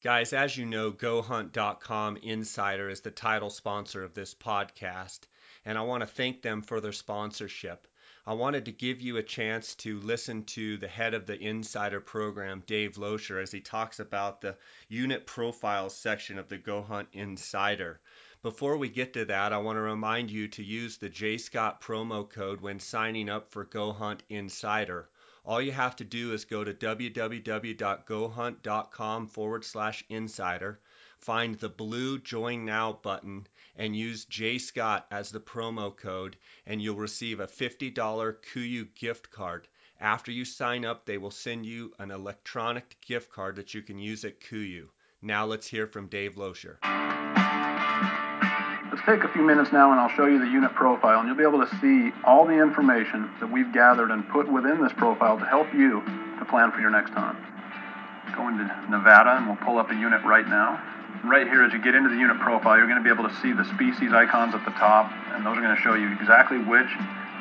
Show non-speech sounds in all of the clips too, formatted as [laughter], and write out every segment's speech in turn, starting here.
Guys, as you know, GoHunt.com Insider is the title sponsor of this podcast, and I want to thank them for their sponsorship. I wanted to give you a chance to listen to the head of the Insider program, Dave Loescher, as he talks about the unit profiles section of the GoHunt Insider. Before we get to that, I want to remind you to use the JScott promo code when signing up for GoHunt Insider. All you have to do is go to www.gohunt.com forward slash insider, find the blue Join Now button, and use J Scott as the promo code, and you'll receive a $50 KUIU gift card. After you sign up, they will send you an electronic gift card that you can use at KUIU. Now let's hear from Dave Loescher. Take a few minutes now and I'll show you the unit profile and you'll be able to see all the information that we've gathered and put within this profile to help you to plan for your next hunt. Go into Nevada and we'll pull up a unit right now. Right here, as you get into the unit profile, you're going to be able to see the species icons at the top, and those are going to show you exactly which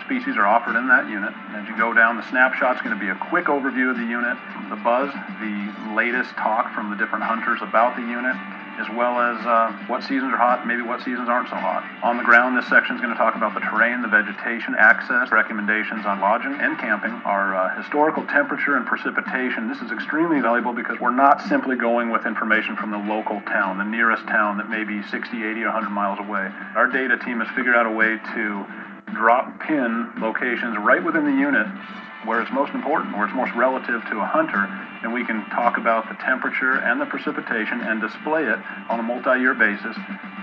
species are offered in that unit. As you go down, the snapshot's going to be a quick overview of the unit, the buzz, the latest talk from the different hunters about the unit, as well as uh, what seasons are hot, maybe what seasons aren't so hot. On the ground, this section is going to talk about the terrain, the vegetation, access, recommendations on lodging and camping, our uh, historical temperature and precipitation. This is extremely valuable because we're not simply going with information from the local town, the nearest town that may be 60, 80, or 100 miles away. Our data team has figured out a way to drop pin locations right within the unit where it's most important, where it's most relative to a hunter, and we can talk about the temperature and the precipitation and display it on a multi-year basis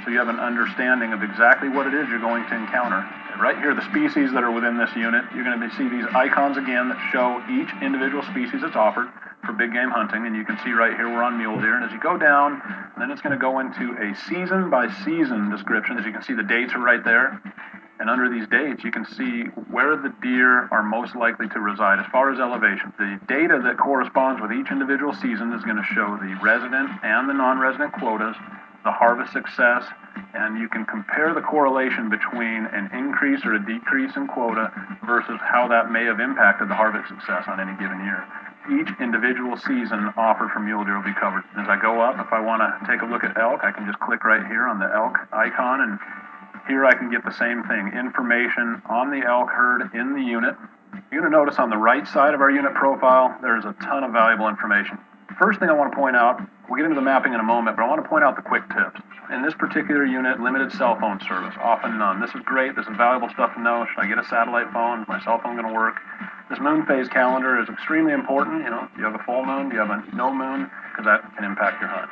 so you have an understanding of exactly what it is you're going to encounter. Right here, the species that are within this unit, you're going to see these icons again that show each individual species that's offered for big game hunting, and you can see right here we're on mule deer. And as you go down, then it's going to go into a season by season description. As you can see, the dates are right there. And under these dates, you can see where the deer are most likely to reside as far as elevation. The data that corresponds with each individual season is going to show the resident and the non resident quotas, the harvest success, and you can compare the correlation between an increase or a decrease in quota versus how that may have impacted the harvest success on any given year. Each individual season offered for mule deer will be covered. As I go up, if I want to take a look at elk, I can just click right here on the elk icon and here I can get the same thing, information on the elk herd in the unit. You're going to notice on the right side of our unit profile, there's a ton of valuable information. First thing I want to point out, we'll get into the mapping in a moment, but I want to point out the quick tips. In this particular unit, limited cell phone service, often none. This is great. This is valuable stuff to know. Should I get a satellite phone? Is my cell phone going to work? This moon phase calendar is extremely important. You know, do you have a full moon? Do you have a no moon? Because that can impact your hunt.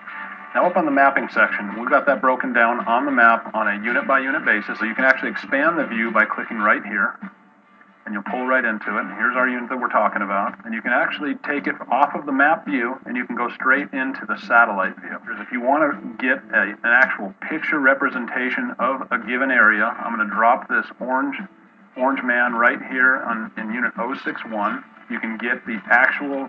Now up on the mapping section, we've got that broken down on the map on a unit by unit basis. So you can actually expand the view by clicking right here and you'll pull right into it. And here's our unit that we're talking about. And you can actually take it off of the map view and you can go straight into the satellite view. Because if you want to get a, an actual picture representation of a given area, I'm going to drop this orange orange man right here on, in unit 061. You can get the actual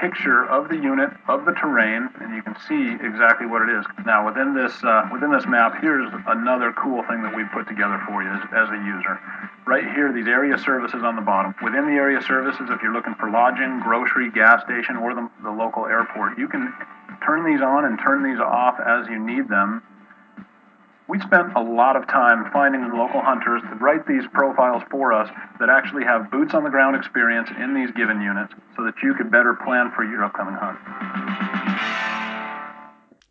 picture of the unit, of the terrain, and you can see exactly what it is. Now, within this uh, within this map, here's another cool thing that we've put together for you as, as a user. Right here, these area services on the bottom. Within the area services, if you're looking for lodging, grocery, gas station, or the, the local airport, you can turn these on and turn these off as you need them we spent a lot of time finding local hunters to write these profiles for us that actually have boots on the ground experience in these given units so that you could better plan for your upcoming hunt.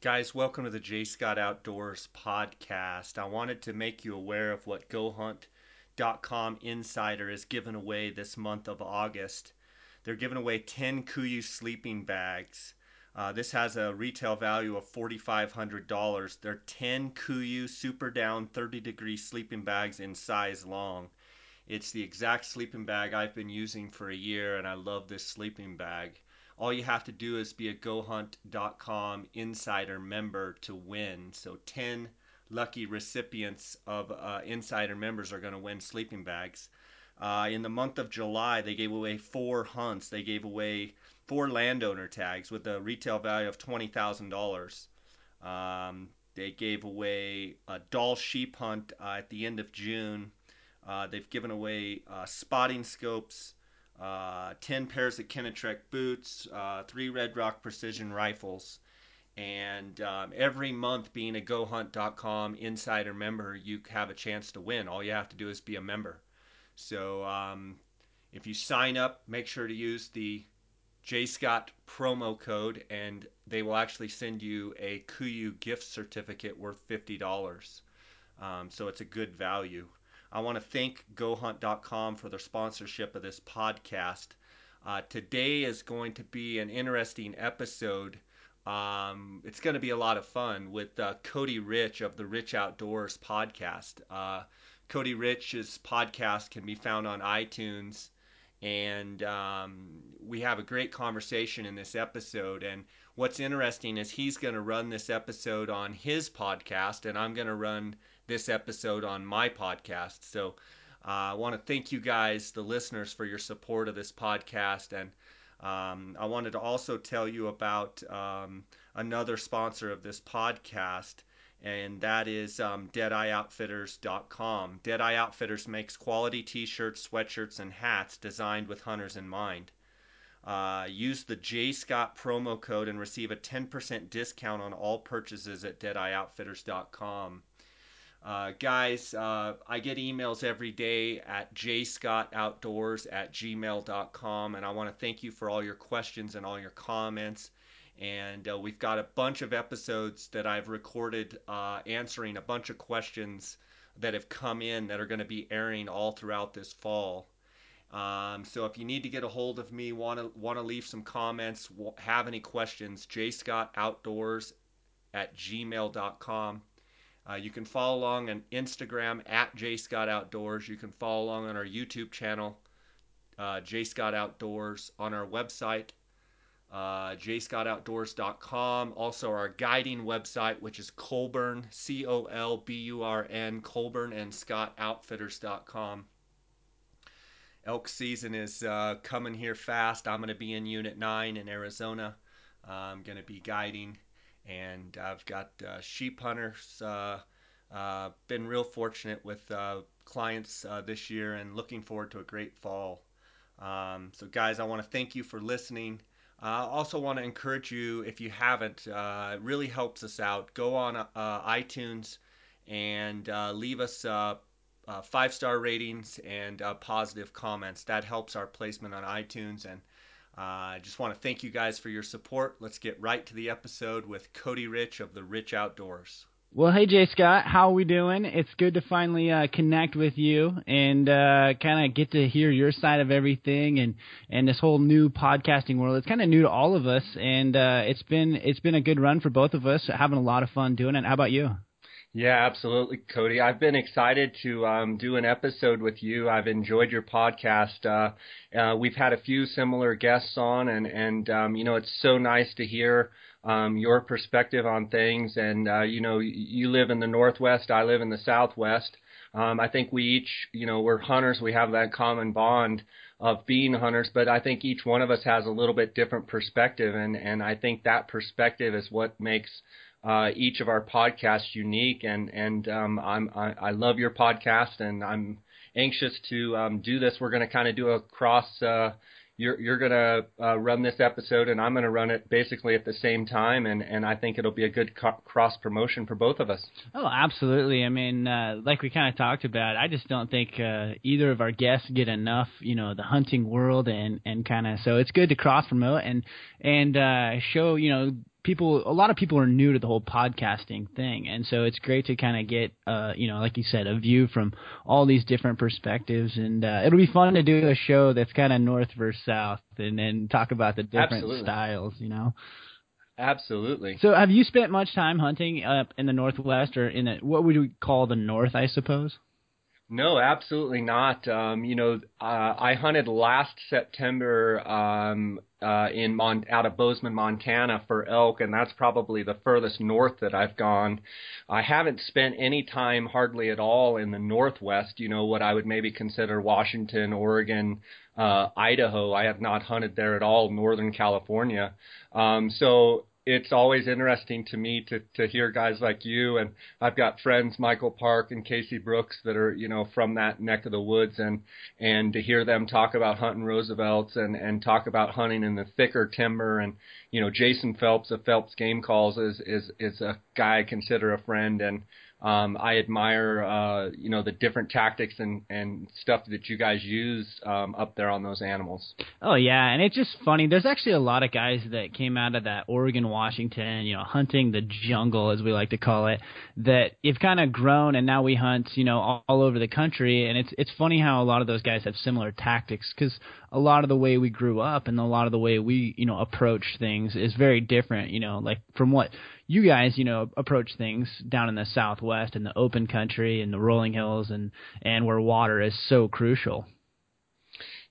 Guys, welcome to the J Scott Outdoors podcast. I wanted to make you aware of what GoHunt.com Insider is giving away this month of August. They're giving away 10 KUIU sleeping bags uh, this has a retail value of $4,500. They're 10 KUIU Super Down 30 degree sleeping bags in size long. It's the exact sleeping bag I've been using for a year, and I love this sleeping bag. All you have to do is be a GoHunt.com insider member to win. So 10 lucky recipients of uh, insider members are going to win sleeping bags. Uh, in the month of July, they gave away four hunts. They gave away four landowner tags with a retail value of twenty thousand um, dollars. They gave away a Dall sheep hunt uh, at the end of June. Uh, they've given away uh, spotting scopes, uh, ten pairs of Kenetrek boots, uh, three Red Rock precision rifles, And um, every month, being a GoHunt.com insider member, you have a chance to win. All you have to do is be a member. So um, if you sign up, make sure to use the J Scott promo code, and they will actually send you a KUIU gift certificate worth fifty dollars. Um, so it's a good value. I want to thank GoHunt.com for their sponsorship of this podcast. Uh, today is going to be an interesting episode. Um, it's going to be a lot of fun with uh, Cody Rich of the Rich Outdoors podcast. Uh, Cody Rich's podcast can be found on iTunes, and um, we have a great conversation in this episode. And what's interesting is he's going to run this episode on his podcast, and I'm going to run this episode on my podcast. So uh, I want to thank you guys, the listeners, for your support of this podcast. And um, I wanted to also tell you about um, another sponsor of this podcast, and that is um, DeadeyeOutfitters.com. Deadeye Outfitters makes quality t shirts, sweatshirts, and hats designed with hunters in mind. Uh, use the J Scott promo code and receive a 10% discount on all purchases at DeadeyeOutfitters.com. Uh, guys, uh, I get emails every day at jscottoutdoors at gmail.com, and I want to thank you for all your questions and all your comments. And uh, we've got a bunch of episodes that I've recorded uh, answering a bunch of questions that have come in that are going to be airing all throughout this fall. Um, so if you need to get a hold of me, want to want to leave some comments, have any questions, jscottoutdoors at gmail.com. Uh, you can follow along on Instagram at jscottoutdoors. You can follow along on our YouTube channel, uh, jscottoutdoors, on our website, uh, jscottoutdoors.com. Also, our guiding website, which is Colburn, C O L B U R N, Colburn and Scott Outfitters.com. Elk season is uh, coming here fast. I'm going to be in Unit 9 in Arizona. I'm going to be guiding and I've got uh, sheep hunters. Uh, uh, been real fortunate with uh, clients uh, this year, and looking forward to a great fall. Um, so, guys, I want to thank you for listening. Uh, I also want to encourage you, if you haven't, uh, it really helps us out. Go on uh, iTunes and uh, leave us five star ratings and positive comments. That helps our placement on iTunes and uh, I just want to thank you guys for your support. Let's get right to the episode with Cody Rich of the Rich Outdoors. Well, hey Jay Scott, how are we doing? It's good to finally uh, connect with you and uh, kind of get to hear your side of everything and and this whole new podcasting world. It's kind of new to all of us, and uh, it's been it's been a good run for both of us. Having a lot of fun doing it. How about you? Yeah, absolutely, Cody. I've been excited to um, do an episode with you. I've enjoyed your podcast. Uh, uh, we've had a few similar guests on, and and um, you know it's so nice to hear um, your perspective on things. And uh, you know, you live in the Northwest, I live in the Southwest. Um, I think we each, you know, we're hunters. We have that common bond of being hunters, but I think each one of us has a little bit different perspective, and and I think that perspective is what makes uh, each of our podcasts unique. And and um, I'm I, I, love your podcast, and I'm anxious to um, do this. We're going to kind of do a cross. Uh, you're you're to uh, run this episode, and I'm to run it basically at the same time, and and I think it'll be a good co- cross promotion for both of us. Oh, absolutely. I mean, uh, like we kind of talked about, I just don't think uh, either of our guests get enough, you know, the hunting world, and and kind of so it's good to cross promote and and uh, show, you know people a lot of people are new to the whole podcasting thing and so it's great to kind of get uh you know like you said a view from all these different perspectives and uh it'll be fun to do a show that's kind of north versus south and then talk about the different Absolutely. styles you know Absolutely. So, have you spent much time hunting up in the northwest, or in the, what would we call the north? I suppose. No, absolutely not. Um, you know, uh, I hunted last September um, uh, in Mon- out of Bozeman, Montana for elk, and that's probably the furthest north that I've gone. I haven't spent any time hardly at all in the Northwest. You know, what I would maybe consider Washington, Oregon, uh, Idaho. I have not hunted there at all. Northern California. Um, so it's always interesting to me to to hear guys like you and I've got friends Michael Park and Casey Brooks that are you know from that neck of the woods and and to hear them talk about hunting Roosevelts and and talk about hunting in the thicker timber and you know Jason Phelps of Phelps Game Calls is is is a guy I consider a friend and um, I admire, uh, you know, the different tactics and, and stuff that you guys use um, up there on those animals. Oh yeah, and it's just funny. There's actually a lot of guys that came out of that Oregon, Washington, you know, hunting the jungle as we like to call it, that have kind of grown, and now we hunt, you know, all, all over the country. And it's it's funny how a lot of those guys have similar tactics because a lot of the way we grew up and a lot of the way we, you know, approach things is very different. You know, like from what you guys, you know, approach things down in the Southwest in the open country and the rolling hills and and where water is so crucial.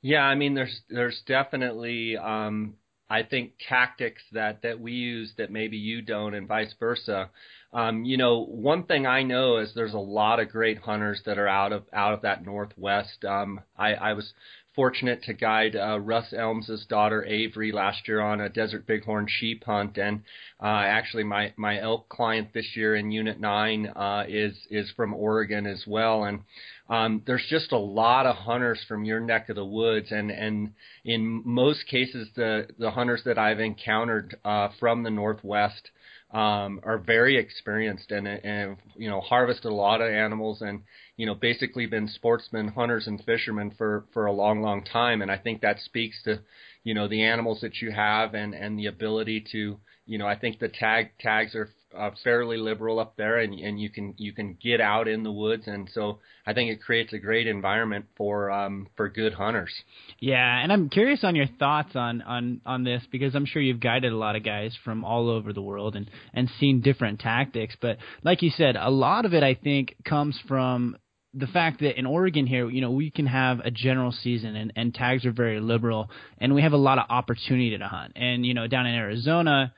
Yeah, I mean, there's there's definitely um, I think tactics that that we use that maybe you don't, and vice versa. Um, you know, one thing I know is there's a lot of great hunters that are out of out of that northwest. Um, I, I was fortunate to guide uh, Russ Elms's daughter Avery last year on a desert bighorn sheep hunt, and uh, actually my my elk client this year in Unit Nine uh, is is from Oregon as well, and um, there's just a lot of hunters from your neck of the woods, and and in most cases the the hunters that I've encountered uh, from the Northwest um, are very experienced and, and you know harvested a lot of animals. And you know basically been sportsmen, hunters, and fishermen for for a long, long time. And I think that speaks to you know the animals that you have and and the ability to you know I think the tag tags are uh, fairly liberal up there, and and you can you can get out in the woods, and so I think it creates a great environment for um for good hunters. Yeah, and I'm curious on your thoughts on on on this because I'm sure you've guided a lot of guys from all over the world and and seen different tactics, but like you said, a lot of it I think comes from the fact that in Oregon here, you know, we can have a general season and, and tags are very liberal and we have a lot of opportunity to hunt. And, you know, down in Arizona,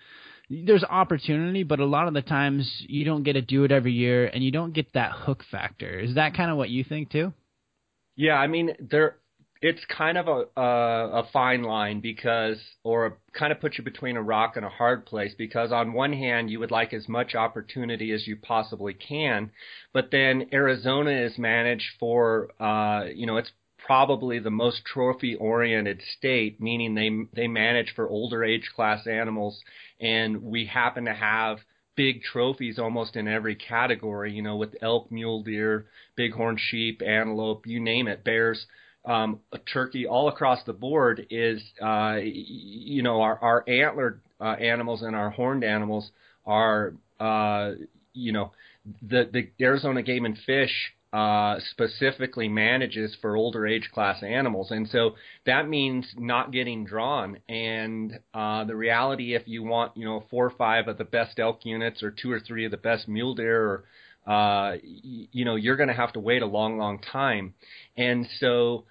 there's opportunity, but a lot of the times you don't get to do it every year, and you don't get that hook factor. Is that kind of what you think too? Yeah, I mean there. It's kind of a a, a fine line because, or a, kind of puts you between a rock and a hard place because on one hand you would like as much opportunity as you possibly can, but then Arizona is managed for, uh, you know, it's probably the most trophy oriented state, meaning they they manage for older age class animals, and we happen to have big trophies almost in every category. You know, with elk, mule deer, bighorn sheep, antelope, you name it, bears. Um, a turkey all across the board is, uh, you know, our, our antlered uh, animals and our horned animals are, uh, you know, the the Arizona Game and Fish uh, specifically manages for older age class animals, and so that means not getting drawn. And uh, the reality, if you want, you know, four or five of the best elk units, or two or three of the best mule deer, or uh, you know, you're going to have to wait a long, long time. And so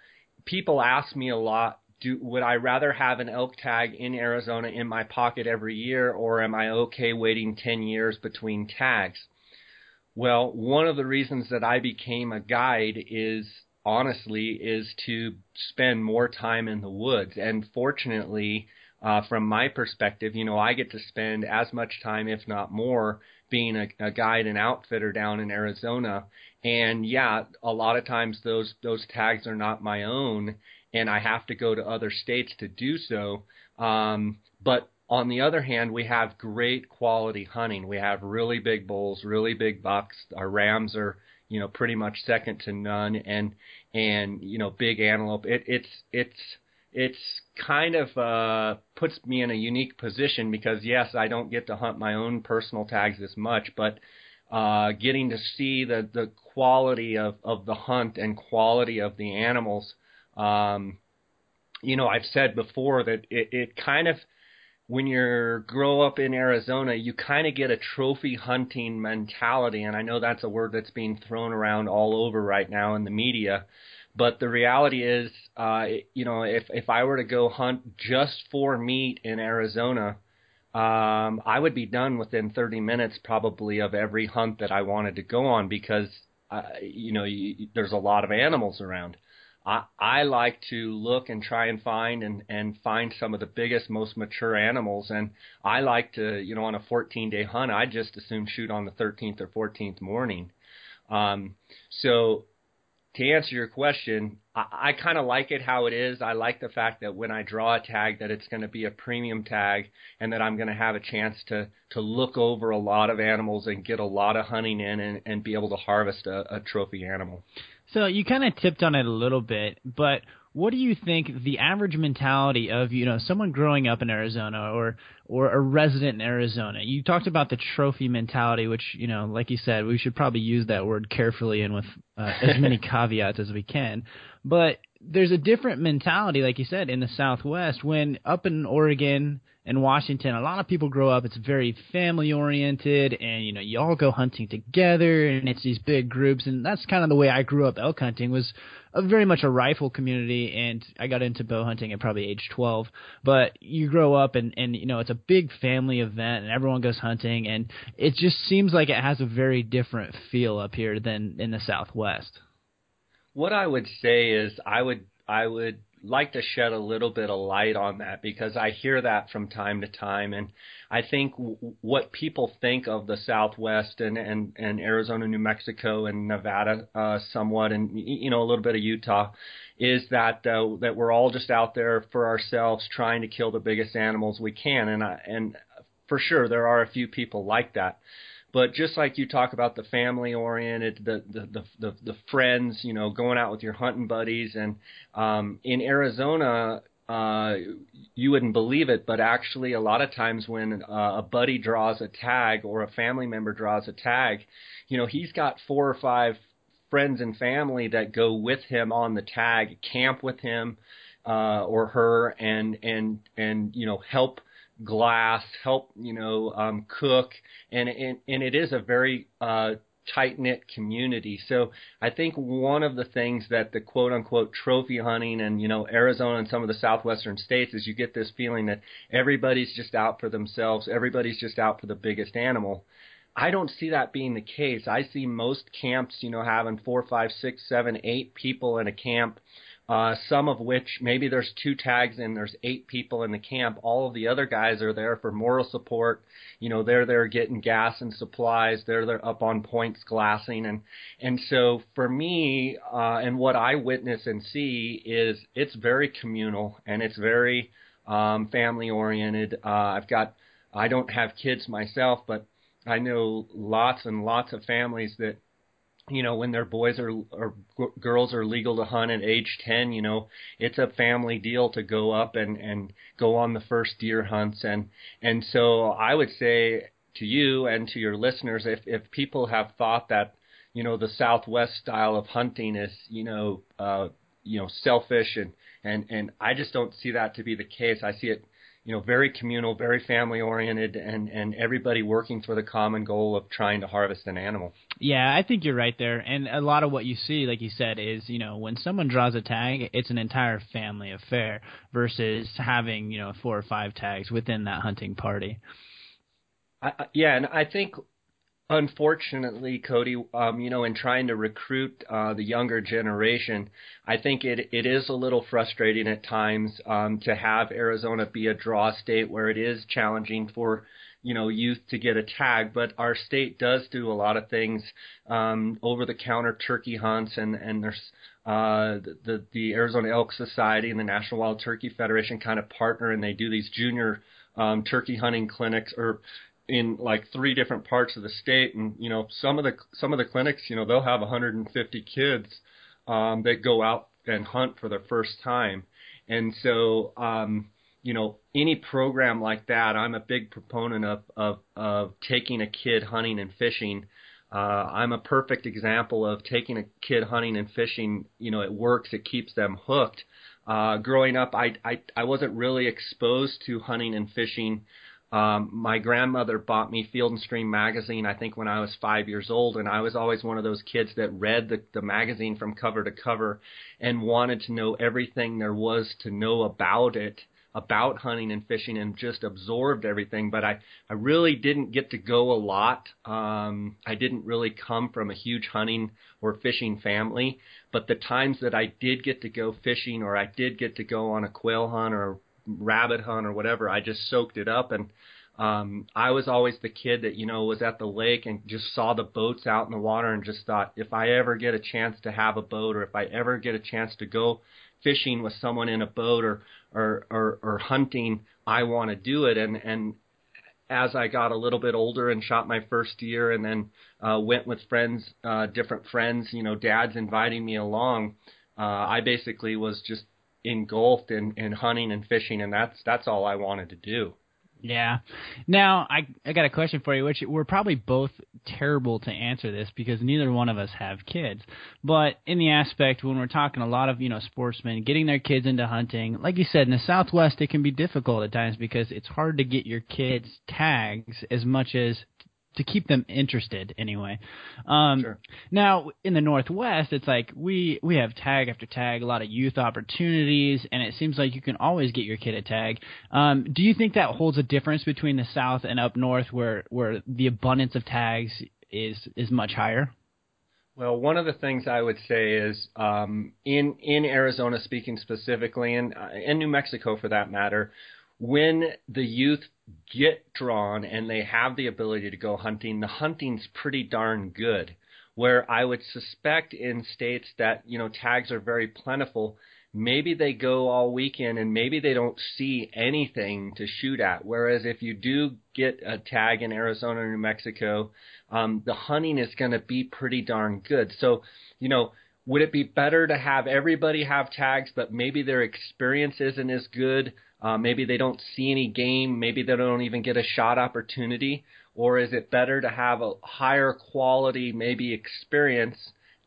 people ask me a lot. Do, would I rather have an elk tag in Arizona in my pocket every year, or am I okay waiting 10 years between tags? Well, one of the reasons that I became a guide is honestly is to spend more time in the woods. And fortunately, uh, from my perspective, you know, I get to spend as much time, if not more, being a, a guide and outfitter down in Arizona. And yeah, a lot of times those those tags are not my own, and I have to go to other states to do so. Um, but on the other hand, we have great quality hunting. We have really big bulls, really big bucks. Our rams are, you know, pretty much second to none, and and you know, big antelope. It, it's it's it's kind of uh, puts me in a unique position because yes, I don't get to hunt my own personal tags as much, but uh, getting to see the the quality of of the hunt and quality of the animals. Um, you know, I've said before that it, it kind of when you grow up in Arizona, you kind of get a trophy hunting mentality, and I know that's a word that's being thrown around all over right now in the media. But the reality is, uh, you know, if if I were to go hunt just for meat in Arizona, um, I would be done within 30 minutes probably of every hunt that I wanted to go on because, uh, you know, you, there's a lot of animals around. I, I like to look and try and find and, and find some of the biggest, most mature animals. And I like to, you know, on a 14 day hunt, I just assume shoot on the 13th or 14th morning. Um, so to answer your question, I, I kind of like it how it is. I like the fact that when I draw a tag, that it's going to be a premium tag, and that I'm going to have a chance to to look over a lot of animals and get a lot of hunting in, and, and be able to harvest a, a trophy animal. So you kind of tipped on it a little bit, but what do you think the average mentality of you know someone growing up in Arizona or or a resident in Arizona? You talked about the trophy mentality, which you know, like you said, we should probably use that word carefully and with uh, as many [laughs] caveats as we can. But there's a different mentality, like you said, in the Southwest. When up in Oregon and Washington, a lot of people grow up. It's very family oriented, and you know, you all go hunting together, and it's these big groups. And that's kind of the way I grew up elk hunting. Was very much a rifle community, and I got into bow hunting at probably age 12. But you grow up, and and you know, it's a big family event, and everyone goes hunting, and it just seems like it has a very different feel up here than in the Southwest what I would say is I would I would like to shed a little bit of light on that because I hear that from time to time, and I think w- what people think of the Southwest and and and Arizona, New Mexico, and Nevada, uh, somewhat, and you know a little bit of Utah, is that uh, that we're all just out there for ourselves trying to kill the biggest animals we can, and I, and for sure there are a few people like that. But just like you talk about the family oriented, the, the the the the friends, you know, going out with your hunting buddies, and um, in Arizona, uh, you wouldn't believe it, but actually, a lot of times when uh, a buddy draws a tag or a family member draws a tag, you know, he's got four or five friends and family that go with him on the tag, camp with him uh, or her, and and and you know help glass, help you know um, cook, and, and and it is a very uh, tight knit community. So I think one of the things that the quote unquote trophy hunting and you know Arizona and some of the southwestern states is you get this feeling that everybody's just out for themselves, everybody's just out for the biggest animal. I don't see that being the case. I see most camps, you know, having four, five, six, seven, eight people in a camp uh, some of which maybe there's two tags and there's eight people in the camp. All of the other guys are there for moral support. You know, they're there getting gas and supplies. They're there up on points glassing, and and so for me, uh, and what I witness and see is it's very communal and it's very um, family oriented. Uh, I've got I don't have kids myself, but I know lots and lots of families that you know when their boys are or girls are legal to hunt at age 10 you know it's a family deal to go up and and go on the first deer hunts. And and so i would say to you and to your listeners if if people have thought that you know the southwest style of hunting is you know uh you know selfish and and and i just don't see that to be the case. I see it you know, very communal, very family oriented, and and everybody working for the common goal of trying to harvest an animal. Yeah, I think you're right there. And a lot of what you see, like you said, is you know when someone draws a tag, it's an entire family affair versus having you know four or five tags within that hunting party. I, yeah, and I think unfortunately, Cody, um, you know, in trying to recruit uh, the younger generation, I think it it is a little frustrating at times um, to have Arizona be a draw state where it is challenging for you know youth to get a tag. But our state does do a lot of things, um, over the counter turkey hunts, and and there's uh, the the Arizona Elk Society and the National Wild Turkey Federation kind of partner, and they do these junior um, turkey hunting clinics or in like three different parts of the state and you know some of the some of the clinics you know they'll have 150 kids um that go out and hunt for the first time. And so um you know any program like that i'm a big proponent of of of taking a kid hunting and fishing. Uh i'm a perfect example of taking a kid hunting and fishing you know it works it keeps them hooked. Uh growing up i i i wasn't really exposed to hunting and fishing um, my grandmother bought me Field and Stream magazine, I think, when I was five years old, and I was always one of those kids that read the, the magazine from cover to cover and wanted to know everything there was to know about it. about hunting and fishing and just absorbed everything. But I, I really didn't get to go a lot. Um, I didn't really come from a huge hunting or fishing family. But the times that I did get to go fishing or I did get to go on a quail hunt or rabbit hunt or whatever, I just soaked it up and um, I was always the kid that, you know, was at the lake and just saw the boats out in the water and just thought, if I ever get a chance to have a boat or if I ever get a chance to go fishing with someone in a boat or, or, or, or hunting, I want to do it. And, and as I got a little bit older and shot my first year and then, uh, went with friends, uh, different friends, you know, dads inviting me along, uh, I basically was just engulfed in, in hunting and fishing and that's, that's all I wanted to do. Yeah. Now I I got a question for you, which we're probably both terrible to answer this because neither one of us have kids. But in the aspect when we're talking a lot of you know sportsmen getting their kids into hunting, like you said, in the Southwest it can be difficult at times because it's hard to get your kids tags as much as to keep them interested anyway. Um, sure. Now in the Northwest, it's like we we have tag after tag, a lot of youth opportunities, and it seems like you can always get your kid a tag. Um, do you think that holds a difference between the South and up North, where where the abundance of tags is is much higher? Well, one of the things I would say is um, in in Arizona, speaking specifically, and uh, in New Mexico for that matter, when the youth get drawn and they have the ability to go hunting, the hunting's pretty darn good. Where I would suspect in states that, you know, tags are very plentiful, maybe they go all weekend and maybe they don't see anything to shoot at. Whereas if you do get a tag in Arizona or New Mexico, um, the hunting is going to be pretty darn good. So, you know, would it be better to have everybody have tags, but maybe their experience isn't as good? Uh, maybe they don't see any game. Maybe they don't even get a shot opportunity. Or is it better to have a higher quality, maybe experience,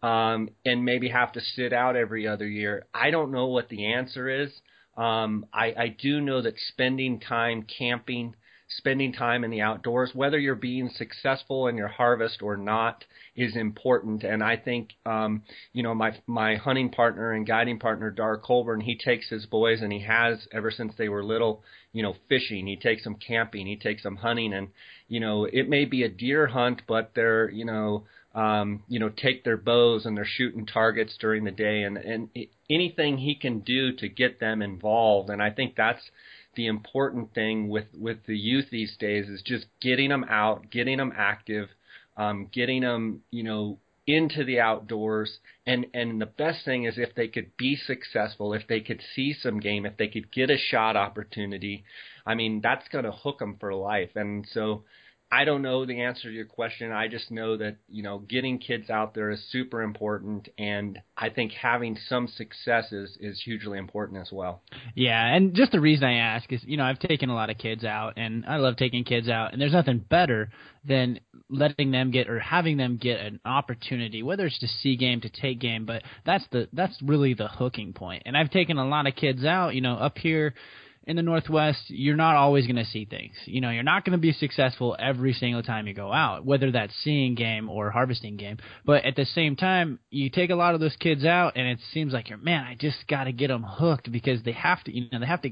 um, and maybe have to sit out every other year? I don't know what the answer is. Um, I, I do know that spending time camping, spending time in the outdoors, whether you're being successful in your harvest or not, is important. And I think, um, you know, my my hunting partner and guiding partner, Dar Colburn, he takes his boys and he has ever since they were little, you know, fishing. He takes them camping. He takes them hunting. And you know, it may be a deer hunt, but they're, you know, um, you know, take their bows and they're shooting targets during the day, and and anything he can do to get them involved. And I think that's the important thing with with the youth these days is just getting them out, getting them active, um, getting them, you know, into the outdoors. And and the best thing is if they could be successful, if they could see some game, if they could get a shot opportunity. I mean, that's going to hook them for life. And so I don't know the answer to your question. I just know that, you know, getting kids out there is super important and I think having some success is, is hugely important as well. Yeah, and just the reason I ask is, you know, I've taken a lot of kids out and I love taking kids out and there's nothing better than letting them get or having them get an opportunity, whether it's to see game, to take game, but that's the that's really the hooking point. And I've taken a lot of kids out, you know, up here in the Northwest, you're not always going to see things. You know, you're not going to be successful every single time you go out, whether that's seeing game or harvesting game. But at the same time, you take a lot of those kids out, and it seems like you're, man, I just got to get them hooked because they have to, you know, they have to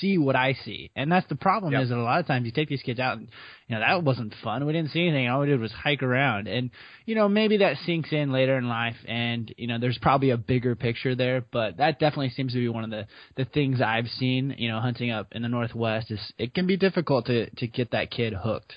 see what I see. And that's the problem yep. is that a lot of times you take these kids out and you know that wasn't fun. We didn't see anything. All we did was hike around. And you know maybe that sinks in later in life and you know there's probably a bigger picture there, but that definitely seems to be one of the the things I've seen, you know, hunting up in the northwest is it can be difficult to to get that kid hooked.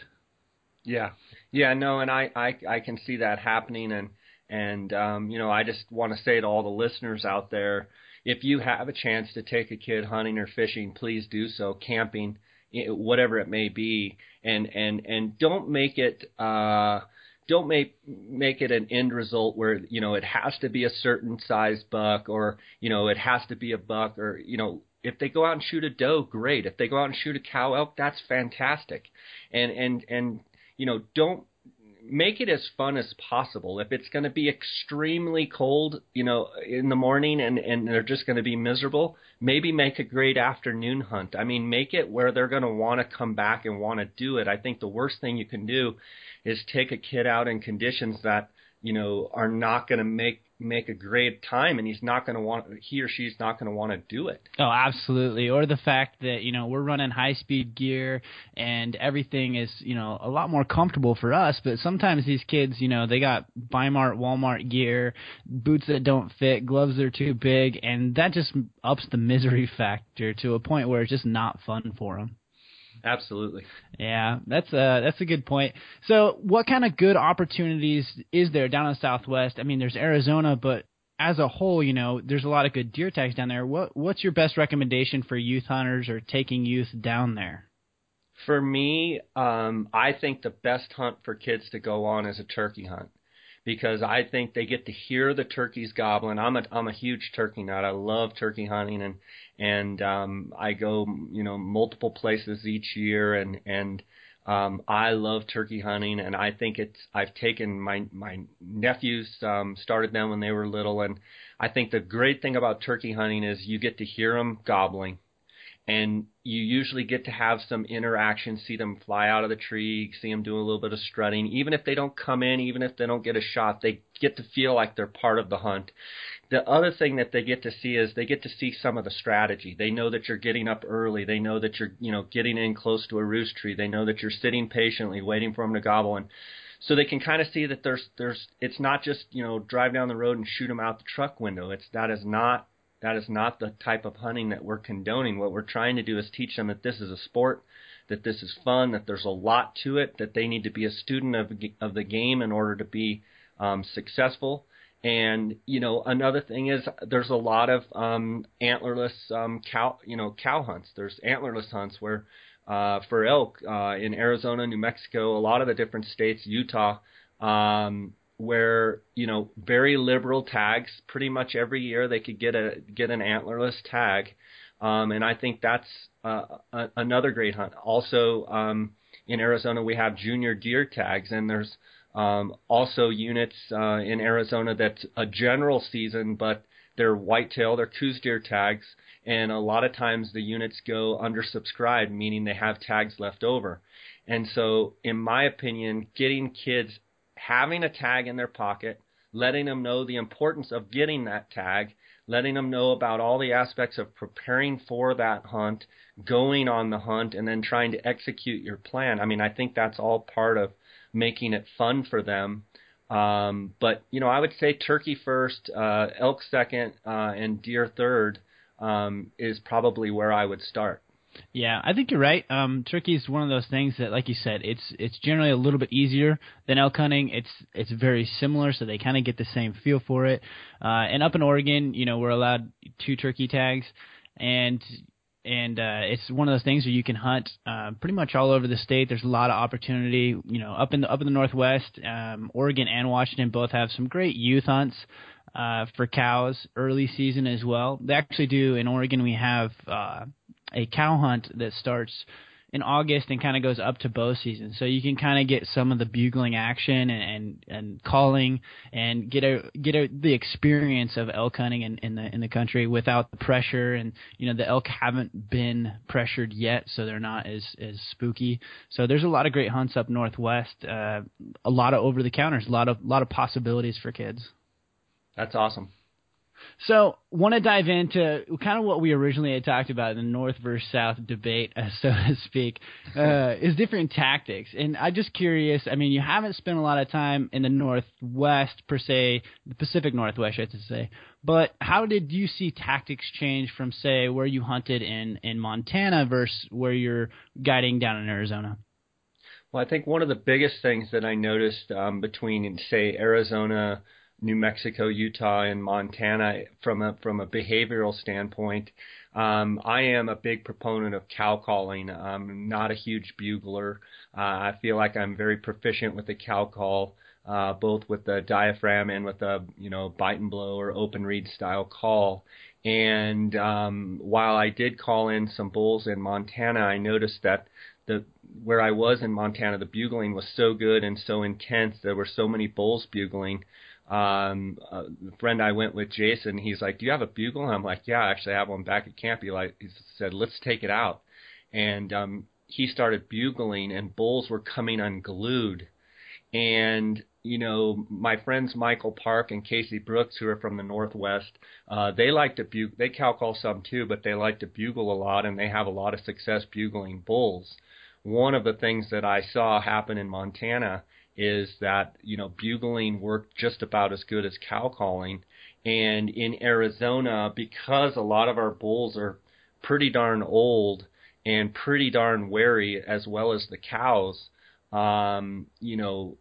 Yeah. Yeah, no, and I I I can see that happening and and um you know, I just want to say to all the listeners out there if you have a chance to take a kid hunting or fishing, please do so. Camping, whatever it may be, and and and don't make it. Uh, don't make make it an end result where you know it has to be a certain size buck or you know it has to be a buck or you know if they go out and shoot a doe great if they go out and shoot a cow elk that's fantastic and and and you know don't make it as fun as possible. If it's going to be extremely cold, you know, in the morning and and they're just going to be miserable, maybe make a great afternoon hunt. I mean, make it where they're going to want to come back and want to do it. I think the worst thing you can do is take a kid out in conditions that, you know, are not going to make make a great time, and he's not going to want he or she's not going to want to do it. Oh, absolutely. Or the fact that you know we're running high speed gear and everything is you know a lot more comfortable for us, but sometimes these kids you know they got Bi-Mart, Walmart gear, boots that don't fit, gloves that are too big, and that just ups the misery [laughs] factor to a point where it's just not fun for them. Absolutely. Yeah, that's a that's a good point. So, what kind of good opportunities is there down in the Southwest? I mean, there's Arizona, but as a whole, you know, there's a lot of good deer tags down there. What what's your best recommendation for youth hunters or taking youth down there? For me, um, I think the best hunt for kids to go on is a turkey hunt because I think they get to hear the turkeys gobbling. I'm a I'm a huge turkey nut. I love turkey hunting and and um I go, you know, multiple places each year and and um I love turkey hunting and I think it's I've taken my my nephews um started them when they were little and I think the great thing about turkey hunting is you get to hear them gobbling and you usually get to have some interaction, see them fly out of the tree, see them do a little bit of strutting. Even if they don't come in, even if they don't get a shot, they get to feel like they're part of the hunt. The other thing that they get to see is they get to see some of the strategy. They know that you're getting up early. They know that you're, you know, getting in close to a roost tree. They know that you're sitting patiently, waiting for them to gobble. And so they can kind of see that there's, there's, it's not just, you know, drive down the road and shoot them out the truck window. It's that is not that is not the type of hunting that we're condoning. What we're trying to do is teach them that this is a sport, that this is fun, that there's a lot to it, that they need to be a student of of the game in order to be um, successful. And you know, another thing is there's a lot of um, antlerless um, cow, you know, cow hunts. There's antlerless hunts where uh, for elk uh, in Arizona, New Mexico, a lot of the different states, Utah, um, where you know very liberal tags. Pretty much every year they could get a get an antlerless tag, um, and I think that's uh, a, another great hunt. Also um, in Arizona we have junior deer tags, and there's um, also units uh, in Arizona that's a general season, but they're whitetail, they're Coues deer tags, and a lot of times the units go undersubscribed, meaning they have tags left over. And so, in my opinion, getting kids having a tag in their pocket, letting them know the importance of getting that tag, letting them know about all the aspects of preparing for that hunt, going on the hunt, and then trying to execute your plan. I mean, I think that's all part of making it fun for them. Um, but you know, I would say turkey first, uh, elk second, uh, and deer third um, is probably where I would start. Yeah, I think you're right. Um, turkey is one of those things that, like you said, it's it's generally a little bit easier than elk hunting. It's it's very similar, so they kind of get the same feel for it. Uh, and up in Oregon, you know, we're allowed two turkey tags, and and uh, it's one of those things where you can hunt uh, pretty much all over the state. There's a lot of opportunity. You know, up in the up in the Northwest, um, Oregon and Washington both have some great youth hunts uh, for cows early season as well. They actually do in Oregon. We have uh, a cow hunt that starts in August and kind of goes up to bow season. So you can kind of get some of the bugling action and, and, and calling and get a get a, the experience of elk hunting in, in the in the country without the pressure and you know the elk haven't been pressured yet, so they're not as as spooky. So there's a lot of great hunts up northwest, uh, a lot of over the counters, a lot of lot of possibilities for kids. That's awesome. So, want to dive into kind of what we originally had talked about in the North versus South debate, [laughs] uh, so to speak, uh, is different tactics. And I'm just curious. I mean, you haven't spent a lot of time in the Northwest per se, the Pacific Northwest, I should say. But how did you see tactics change from, say, where you hunted in in Montana versus where you're guiding down in Arizona? Well, I think one of the biggest things that I noticed um, between, say, Arizona New Mexico, Utah, and Montana from a from a behavioral standpoint. Um, I am a big proponent of cow calling. I'm not a huge bugler. Uh, I feel like I'm very proficient with the cow call, uh, both with the diaphragm and with the you know bite and blow or open reed style call. And um, while I did call in some bulls in Montana, I noticed that the where I was in Montana, the bugling was so good and so intense. There were so many bulls bugling um, a friend I went with, Jason, he's like, "Do you have a bugle?" And I'm like, "Yeah, actually, I have one back at camp." He like he said, "Let's take it out," and um, he started bugling, and bulls were coming unglued, And you know, my friends Michael Park and Casey Brooks, who are from the Northwest, uh, they like to bugle. They cow call some too, but they like to bugle a lot, and they have a lot of success bugling bulls. One of the things that I saw happen in Montana is that you know bugling worked just about as good as cow calling, and in Arizona, because a lot of our bulls are pretty darn old and pretty darn wary, as well as the cows. Um, you know,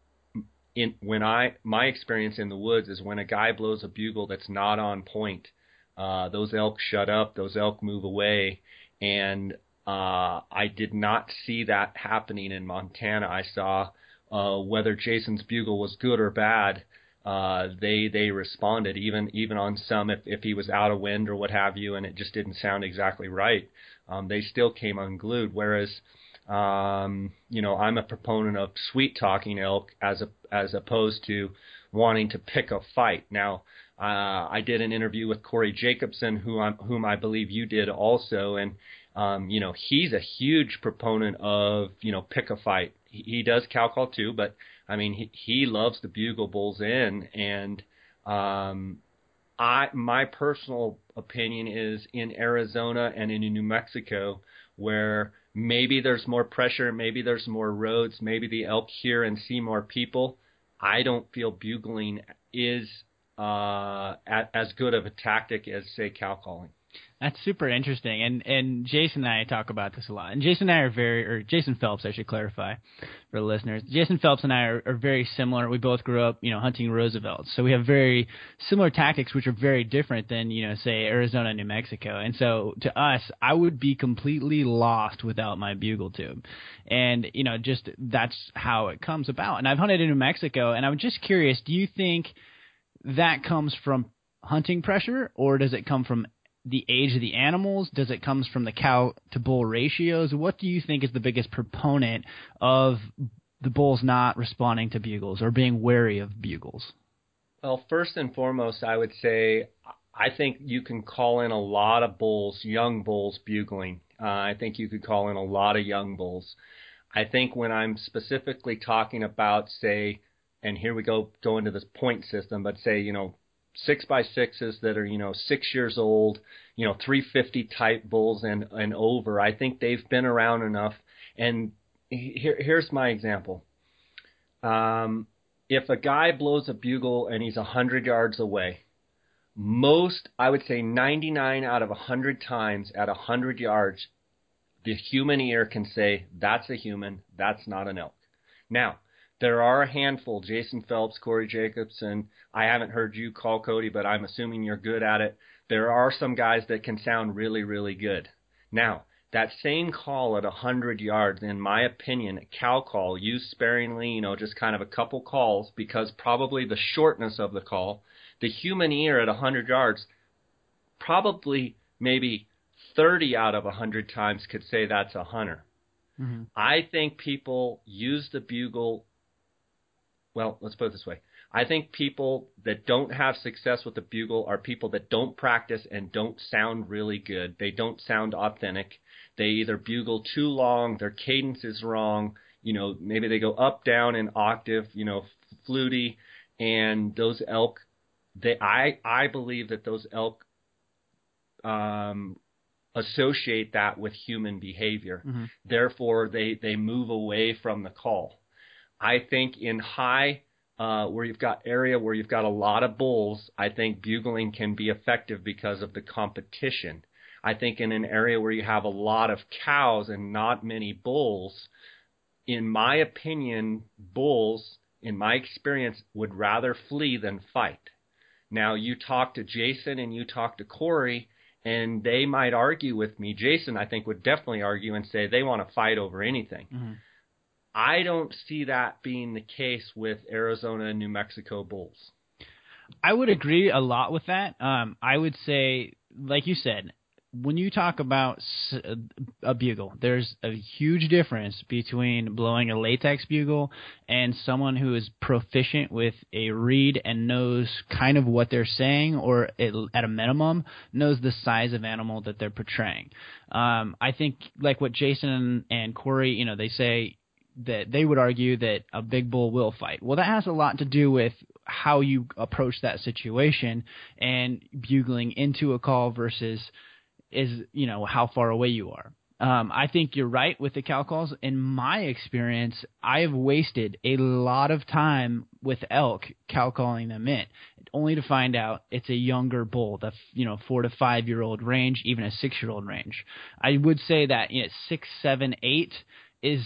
in when I my experience in the woods is when a guy blows a bugle that's not on point, uh, those elk shut up, those elk move away, and uh, I did not see that happening in Montana. I saw uh, whether Jason's bugle was good or bad. Uh, they they responded even even on some if if he was out of wind or what have you, and it just didn't sound exactly right. Um, they still came unglued. Whereas um, you know, I'm a proponent of sweet talking elk as a, as opposed to wanting to pick a fight. Now, uh, I did an interview with Corey Jacobsen, who I'm, whom I believe you did also, and um, you know, he's a huge proponent of you know pick a fight. He, does cow call too, but I mean, he he loves to bugle bulls in, and um, I my personal opinion is in Arizona and in New Mexico where maybe there's more pressure, maybe there's more roads, maybe the elk hear and see more people. I don't feel bugling is uh, at, as good of a tactic as say cow calling. That's super interesting, and and Jason and I talk about this a lot. And Jason and I are very, or Jason Phelps, I should clarify for the listeners. Jason Phelps and I are, are very similar. We both grew up, you know, hunting Roosevelts, so we have very similar tactics, which are very different than you know, say Arizona, New Mexico. And so to us, I would be completely lost without my bugle tube, and you know, just that's how it comes about. And I've hunted in New Mexico, and I'm just curious, do you think that comes from hunting pressure, or does it come from the age of the animals? Does it comes from the cow to bull ratios? What do you think is the biggest proponent of the bulls not responding to bugles or being wary of bugles? Well, first and foremost, I would say I think you can call in a lot of bulls, young bulls bugling. Uh, I think you could call in a lot of young bulls. I think when I'm specifically talking about, say, and here we go go into this point system, but say, you know, six by sixes that are you know six years old, you know 350 type bulls and and over. I think they've been around enough. And here, here's my example. Um, if a guy blows a bugle and he's a hundred yards away, most I would say 99 out of a hundred times at a hundred yards, the human ear can say that's a human, that's not an elk. Now there are a handful, Jason Phelps, Corey Jacobsen. I haven't heard you call Cody, but I'm assuming you're good at it. There are some guys that can sound really, really good. Now, that same call at 100 yards, in my opinion, a cow call, used sparingly, you know, just kind of a couple calls, because probably the shortness of the call, the human ear at 100 yards, probably maybe 30 out of 100 times could say that's a hunter. Mm-hmm. I think people use the bugle well, let's put it this way. I think people that don't have success with the bugle are people that don't practice and don't sound really good. They don't sound authentic. They either bugle too long, their cadence is wrong, you know, maybe they go up, down in octave, you know, fluty, and those elk they I I believe that those elk um associate that with human behavior. Mm-hmm. Therefore they they move away from the call. I think in high, uh, where you've got area where you've got a lot of bulls, I think bugling can be effective because of the competition. I think in an area where you have a lot of cows and not many bulls, in my opinion, bulls, in my experience, would rather flee than fight. Now, you talk to Jason and you talk to Corey, and they might argue with me. Jason, I think, would definitely argue and say they want to fight over anything. Mm-hmm. I don't see that being the case with Arizona and New Mexico Bulls. I would agree a lot with that. Um, I would say, like you said, when you talk about a bugle, there's a huge difference between blowing a latex bugle and someone who is proficient with a reed and knows kind of what they're saying, or at a minimum knows the size of animal that they're portraying. Um, I think like what Jason and Corey, you know, they say that they would argue that a big bull will fight. Well, that has a lot to do with how you approach that situation and bugling into a call versus is you know how far away you are. Um, I think you're right with the cow calls. In my experience, I have wasted a lot of time with elk cow calling them in, only to find out it's a younger bull, the you know four to five year old range, even a six year old range. I would say that you know, six, seven, eight is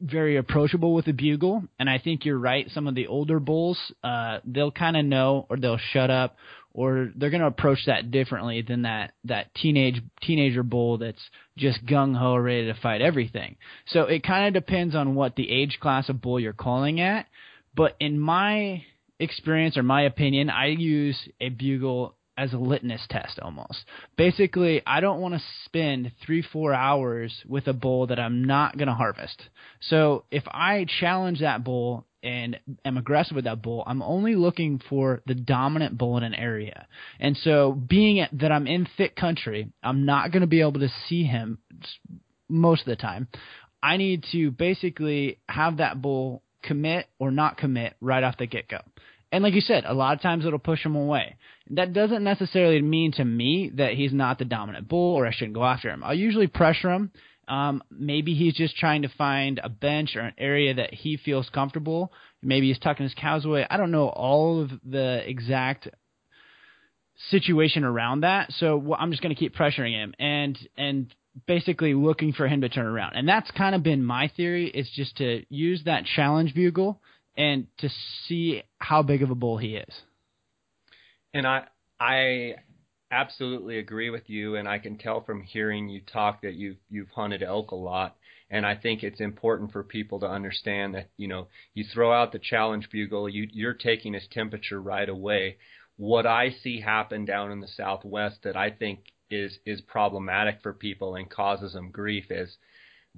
very approachable with a bugle, and I think you're right. Some of the older bulls, uh, they'll kind of know, or they'll shut up, or they're going to approach that differently than that that teenage teenager bull that's just gung ho ready to fight everything. So it kind of depends on what the age class of bull you're calling at. But in my experience or my opinion, I use a bugle as a litmus test almost. Basically, I don't want to spend three, four hours with a bull that I'm not going to harvest. So if I challenge that bull and am aggressive with that bull, I'm only looking for the dominant bull in an area. And so being that I'm in thick country, I'm not going to be able to see him most of the time. I need to basically have that bull commit or not commit right off the get go. And like you said, a lot of times it'll push him away. That doesn't necessarily mean to me that he's not the dominant bull or I shouldn't go after him. I'll usually pressure him. Um, maybe he's just trying to find a bench or an area that he feels comfortable. Maybe he's tucking his cows away. I don't know all of the exact situation around that. So I'm just going to keep pressuring him and and basically looking for him to turn around. And that's kind of been my theory is just to use that challenge bugle and to see how big of a bull he is. And I I absolutely agree with you and I can tell from hearing you talk that you've you've hunted elk a lot and I think it's important for people to understand that you know you throw out the challenge bugle you you're taking his temperature right away what I see happen down in the southwest that I think is is problematic for people and causes them grief is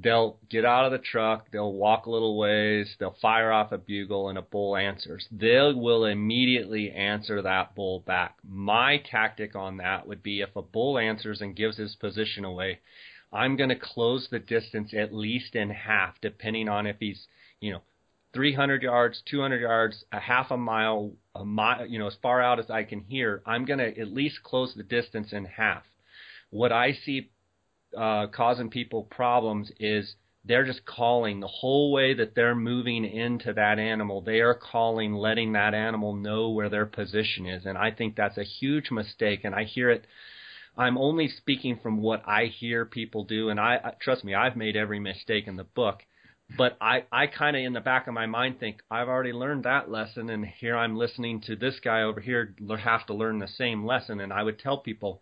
they'll get out of the truck, they'll walk a little ways, they'll fire off a bugle, and a bull answers. They will immediately answer that bull back. My tactic on that would be if a bull answers and gives his position away, I'm going to close the distance at least in half, depending on if he's, you know, 300 yards, 200 yards, a half a mile, a mile, you know, as far out as I can hear. I'm going to at least close the distance in half. What I see uh, causing people problems is they're just calling the whole way that they're moving into that animal. They are calling, letting that animal know where their position is. And I think that's a huge mistake. And I hear it. I'm only speaking from what I hear people do. And I, trust me, I've made every mistake in the book. But I, I kind of in the back of my mind think I've already learned that lesson, and here I'm listening to this guy over here have to learn the same lesson. And I would tell people,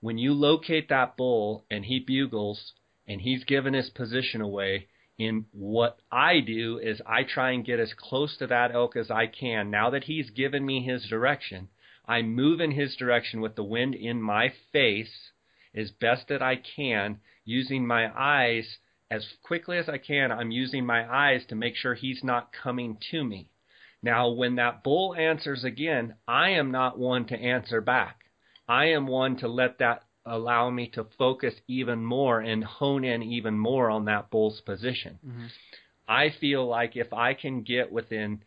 when you locate that bull and he bugles and he's given his position away, in what I do is I try and get as close to that elk as I can. Now that he's given me his direction, I move in his direction with the wind in my face as best that I can, using my eyes as quickly as I can. I'm using my eyes to make sure he's not coming to me. Now, when that bull answers again, I am not one to answer back. I am one to let that allow me to focus even more and hone in even more on that bull's position. Mm-hmm. I feel like if I can get within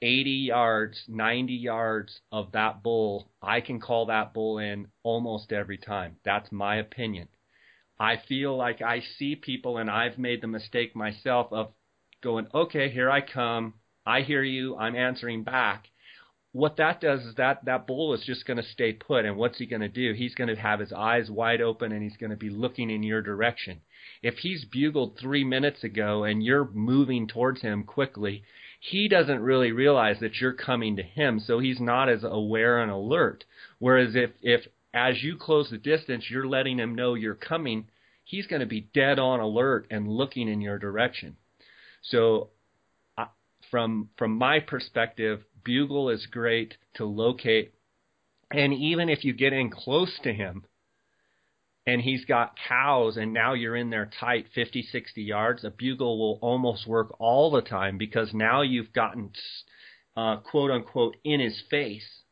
80 yards, 90 yards of that bull, I can call that bull in almost every time. That's my opinion. I feel like I see people, and I've made the mistake myself of going, okay, here I come. I hear you. I'm answering back what that does is that that bull is just going to stay put and what's he going to do? He's going to have his eyes wide open and he's going to be looking in your direction. If he's bugled 3 minutes ago and you're moving towards him quickly he doesn't really realize that you're coming to him so he's not as aware and alert. Whereas if if as you close the distance you're letting him know you're coming he's going to be dead on alert and looking in your direction. So from from my perspective bugle is great to locate. And even if you get in close to him and he's got cows and now you're in there tight 50, 60 yards, a bugle will almost work all the time because now you've gotten uh, quote unquote in his face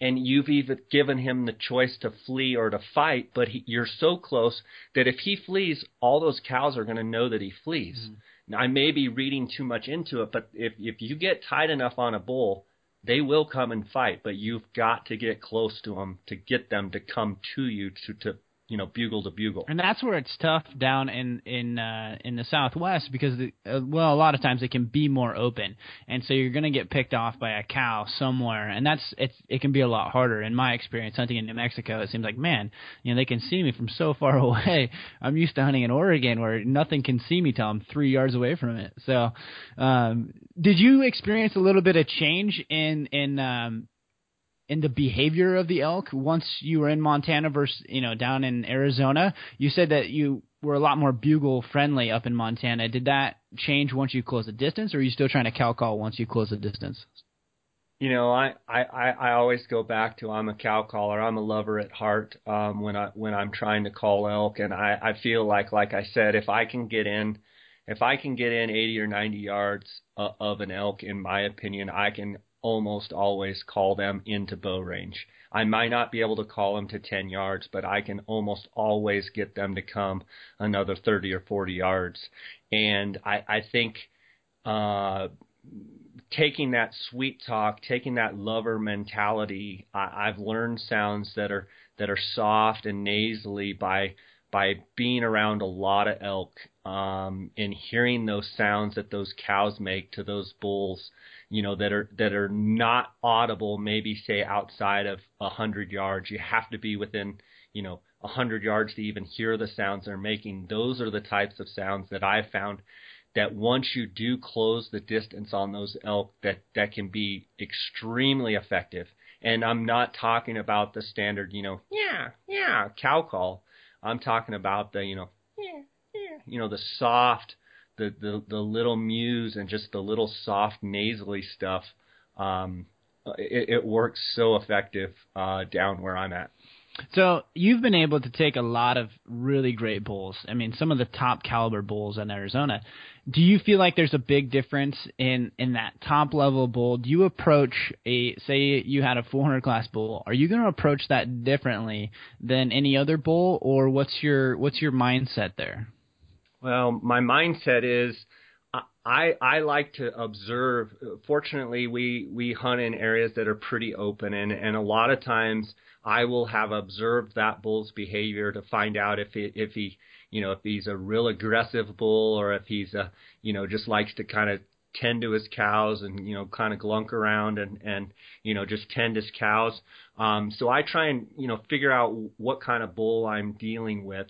and you've even given him the choice to flee or to fight, but he, you're so close that if he flees, all those cows are going to know that he flees. Mm-hmm. I may be reading too much into it, but if if you get tight enough on a bull, they will come and fight. But you've got to get close to them to get them to come to you to to you know bugle to bugle. And that's where it's tough down in in uh, in the Southwest because the, uh, well a lot of times it can be more open, and so you're going to get picked off by a cow somewhere, and that's it's it can be a lot harder. In my experience hunting in New Mexico, it seems like man, you know they can see me from so far [laughs] away. I'm used to hunting in Oregon where nothing can see me till I'm three yards away from it. So, um, did you experience a little bit of change in in um, in the behavior of the elk once you were in Montana versus you know down in Arizona. You said that you were a lot more bugle friendly up in Montana. Did that change once you close the distance, or are you still trying to cow call once you close the distance? You know, I, I, I always go back to I'm a cow caller. I'm a lover at heart um, when I when I'm trying to call elk, and I, I feel like like I said, if I can get in, if I can get in 80 or 90 yards uh, of an elk, in my opinion, I can almost always call them into bow range. I might not be able to call them to 10 yards, but I can almost always get them to come another 30 or 40 yards. And I, I think uh, taking that sweet talk, taking that lover mentality, I, I've learned sounds that are that are soft and nasally by by being around a lot of elk um, and hearing those sounds that those cows make to those bulls you know that are that are not audible maybe say outside of a hundred yards. You have to be within you know a hundred yards to even hear the sounds they're making. Those are the types of sounds that I've found that once you do close the distance on those elk that that can be extremely effective. And i'm not talking about the standard you know yeah yeah cow call. I'm talking about the you know yeah yeah. you know the soft the the the little mews and just the little soft nasally stuff. Um, it, it works so effective uh, down where I'm at. So you've been able to take a lot of really great bulls. I mean, some of the top caliber bulls in Arizona. Do you feel like there's a big difference in in that top level bull? Do you approach a say you had a 400 class bull? Are you going to approach that differently than any other bull, or what's your what's your mindset there? Well, my mindset is I I like to observe. Fortunately, we we hunt in areas that are pretty open, and and a lot of times I will have observed that bull's behavior to find out if he if he you know if he's a real aggressive bull or if he's a you know just likes to kind of tend to his cows and you know kind of glunk around and and you know just tend his cows. Um, so I try and you know figure out what kind of bull I'm dealing with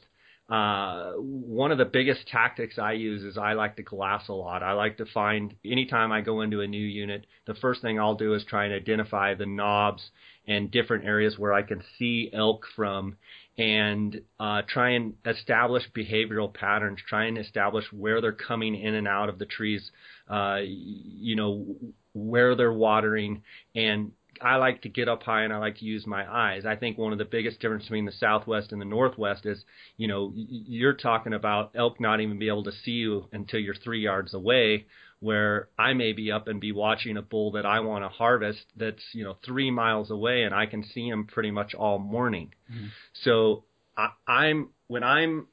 uh, one of the biggest tactics I use is I like to glass a lot. I like to find anytime I go into a new unit, the first thing I'll do is try and identify the knobs and different areas where I can see elk from and uh, try and establish behavioral patterns, try and establish where they're coming in and out of the trees, uh, you know, where they're watering, and I like to get up high and I like to use my eyes. I think one of the biggest difference between the Southwest and the Northwest is, you know, you're talking about elk not even be able to see you until you're three yards away, where I may be up and be watching a bull that I want to harvest that's, you know, three miles away and I can see him pretty much all morning. Mm-hmm. So I, I'm, when I'm,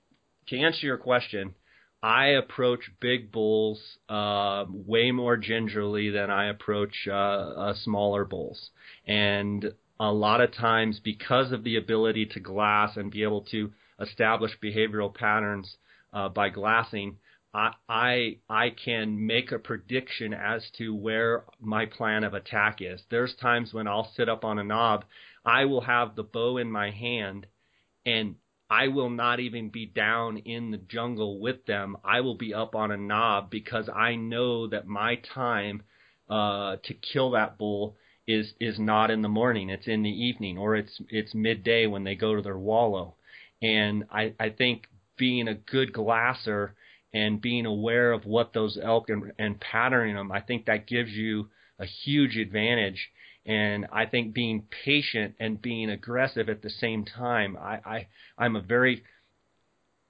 to answer your question, I approach big bulls uh, way more gingerly than I approach uh, uh, smaller bulls, and a lot of times because of the ability to glass and be able to establish behavioral patterns uh, by glassing, I, I I can make a prediction as to where my plan of attack is. There's times when I'll sit up on a knob, I will have the bow in my hand, and I will not even be down in the jungle with them. I will be up on a knob because I know that my time uh, to kill that bull is is not in the morning. It's in the evening or it's it's midday when they go to their wallow. And I, I think being a good glasser and being aware of what those elk and, and patterning them, I think that gives you a huge advantage and I think being patient and being aggressive at the same time. I, I I'm a very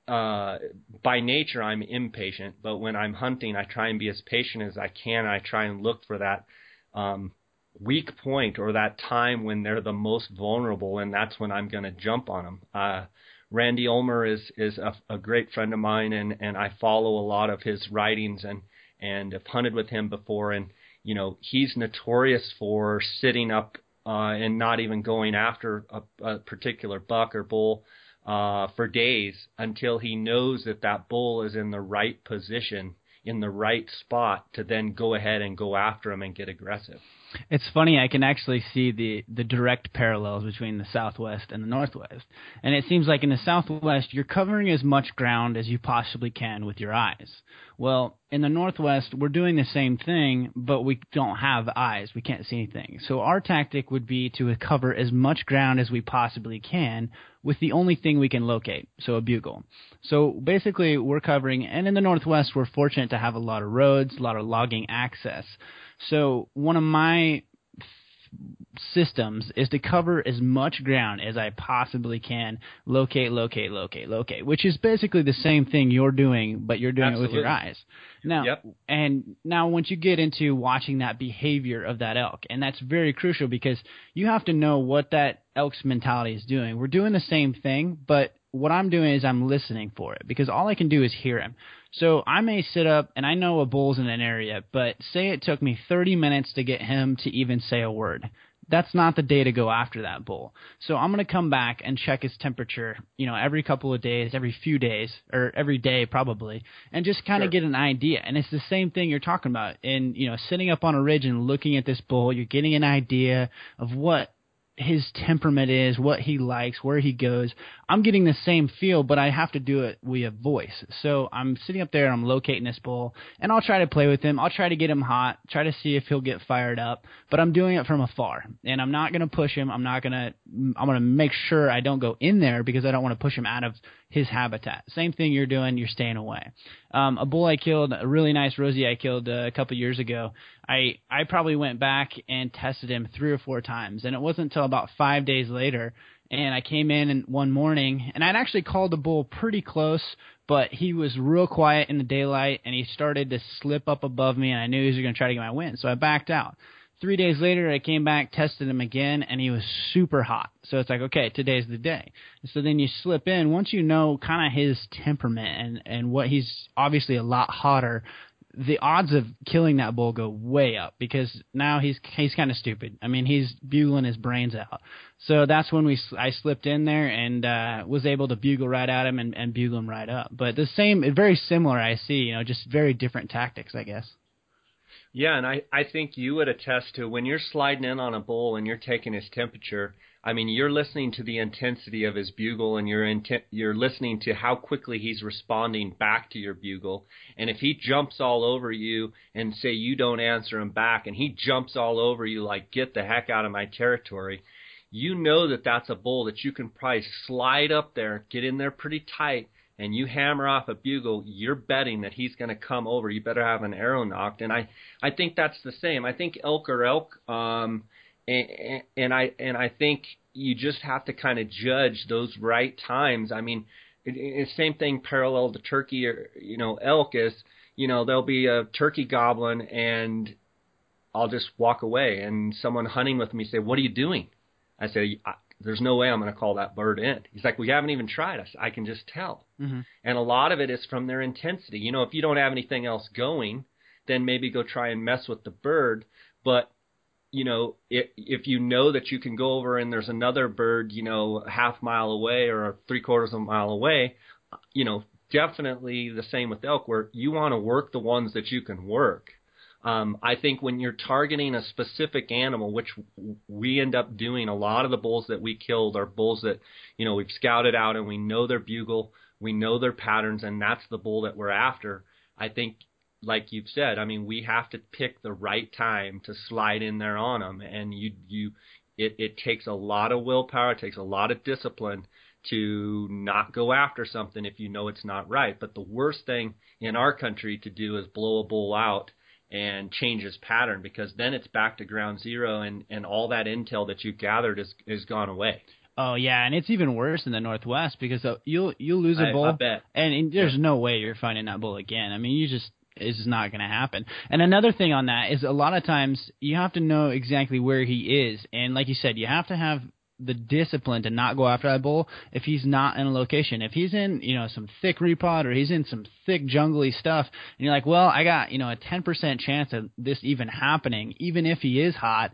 uh, by nature I'm impatient, but when I'm hunting, I try and be as patient as I can. I try and look for that um, weak point or that time when they're the most vulnerable, and that's when I'm going to jump on them. Uh, Randy Ulmer is is a, a great friend of mine, and and I follow a lot of his writings and and have hunted with him before, and you know he's notorious for sitting up uh, and not even going after a, a particular buck or bull uh, for days until he knows that that bull is in the right position, in the right spot to then go ahead and go after him and get aggressive. It's funny. I can actually see the the direct parallels between the Southwest and the Northwest. And it seems like in the Southwest, you're covering as much ground as you possibly can with your eyes. Well, in the Northwest, we're doing the same thing, but we don't have eyes. We can't see anything. So our tactic would be to cover as much ground as we possibly can with the only thing we can locate, so a bugle. So basically, we're covering, and in the Northwest, we're fortunate to have a lot of roads, a lot of logging access. So one of my systems is to cover as much ground as I possibly can, locate, locate, locate, locate, which is basically the same thing you're doing, but you're doing Absolutely. it with your eyes. Now, Yep. and now once you get into watching that behavior of that elk, and that's very crucial because you have to know what that elk's mentality is doing. We're doing the same thing, but what I'm doing is I'm listening for it because all I can do is hear him. So I may sit up and I know a bull's in an area, but say it took me 30 minutes to get him to even say a word. That's not the day to go after that bull. So I'm going to come back and check his temperature, you know, every couple of days, every few days, or every day probably, and just kind of Sure. get an idea. And it's the same thing you're talking about. In, you know, sitting up on a ridge and looking at this bull, you're getting an idea of what his temperament is, what he likes, where he goes. I'm getting the same feel, but I have to do it via voice. So I'm sitting up there and I'm locating this bull, and I'll try to play with him. I'll try to get him hot, try to see if he'll get fired up, but I'm doing it from afar, and I'm not going to push him. I'm not going to. I'm going to make sure I don't go in there because I don't want to push him out of his habitat. Same thing you're doing. You're staying away. Um, a bull I killed, a really nice Rosie I killed uh, a couple years ago. I I probably went back and tested him three or four times, and it wasn't until about five days later, and I came in and one morning, and I'd actually called the bull pretty close, but he was real quiet in the daylight, and he started to slip up above me, and I knew he was going to try to get my wind, so I backed out. Three days later, I came back, tested him again, and he was super hot. So it's like, okay, today's the day. So then you slip in. Once you know kind of his temperament and and what he's obviously a lot hotter, the odds of killing that bull go way up because now he's he's kind of stupid. I mean, he's bugling his brains out. So that's when we I slipped in there and uh, was able to bugle right at him and, and bugle him right up. But the same, very similar. I see, you know, just very different tactics, I guess. Yeah, and I, I think you would attest to when you're sliding in on a bull and you're taking his temperature. I mean, you're listening to the intensity of his bugle, and you're inten- you're listening to how quickly he's responding back to your bugle. And if he jumps all over you and say you don't answer him back, and he jumps all over you like get the heck out of my territory, you know that that's a bull that you can probably slide up there, get in there pretty tight, and you hammer off a bugle, you're betting that he's going to come over. You better have an arrow nocked. And I, I think that's the same. I think elk or elk. Um, and, and I and I think you just have to kind of judge those right times. I mean, it, it, same thing parallel to turkey or you know elk is you know there'll be a turkey gobbling and I'll just walk away and someone hunting with me say, "What are you doing?" I say, "There's no way I'm going to call that bird in." He's like, "We haven't even tried." I, said, I can just tell. Mm-hmm. And a lot of it is from their intensity. You know, if you don't have anything else going, then maybe go try and mess with the bird. But you know, if if you know that you can go over and there's another bird, you know, a half mile away or three quarters of a mile away, you know, definitely the same with elk, where you want to work the ones that you can work. Um, I think when you're targeting a specific animal, which we end up doing, a lot of the bulls that we killed are bulls that, you know, we've scouted out and we know their bugle, we know their patterns, and that's the bull that we're after. I think, like you've said, I mean, we have to pick the right time to slide in there on them, and you, you, it, it takes a lot of willpower, it takes a lot of discipline to not go after something if you know it's not right. But the worst thing in our country to do is blow a bull out and change his pattern because then it's back to ground zero and, and all that intel that you've gathered is is gone away. Oh yeah, and it's even worse in the Northwest because uh, you'll you'll lose a bull, I bet. and, and there's no way you're finding that bull again. I mean, you just just not going to happen. And another thing on that is a lot of times you have to know exactly where he is, and like you said, you have to have the discipline to not go after that bull if he's not in a location. If he's in, you know, some thick reprod or he's in some thick jungly stuff, and you're like, well, I got, you know, a 10% chance of this even happening, even if he is hot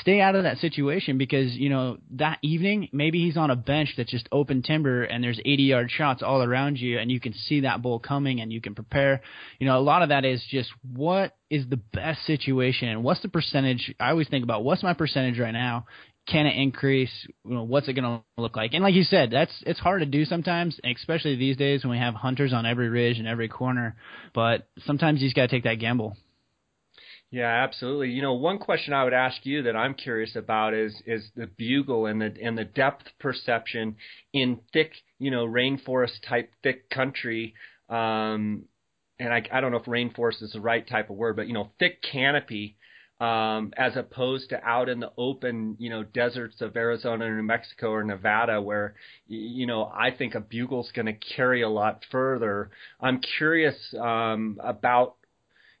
stay out of that situation because you know that evening maybe he's on a bench that's just open timber and there's 80 yard shots all around you and you can see that bull coming and you can prepare. You know a lot of that is just what is the best situation? And what's the percentage? I always think about what's my percentage right now? Can it increase? You know what's it going to look like? And like you said that's it's hard to do sometimes especially these days when we have hunters on every ridge and every corner but sometimes you just got to take that gamble yeah, absolutely. You know, one question I would ask you that I'm curious about is is the bugle and the and the depth perception in thick, you know, rainforest type thick country. Um, and I, I don't know if rainforest is the right type of word, but you know, thick canopy um, as opposed to out in the open, you know, deserts of Arizona, New Mexico, or Nevada, where, you know, I think a bugle's going to carry a lot further. I'm curious um, about,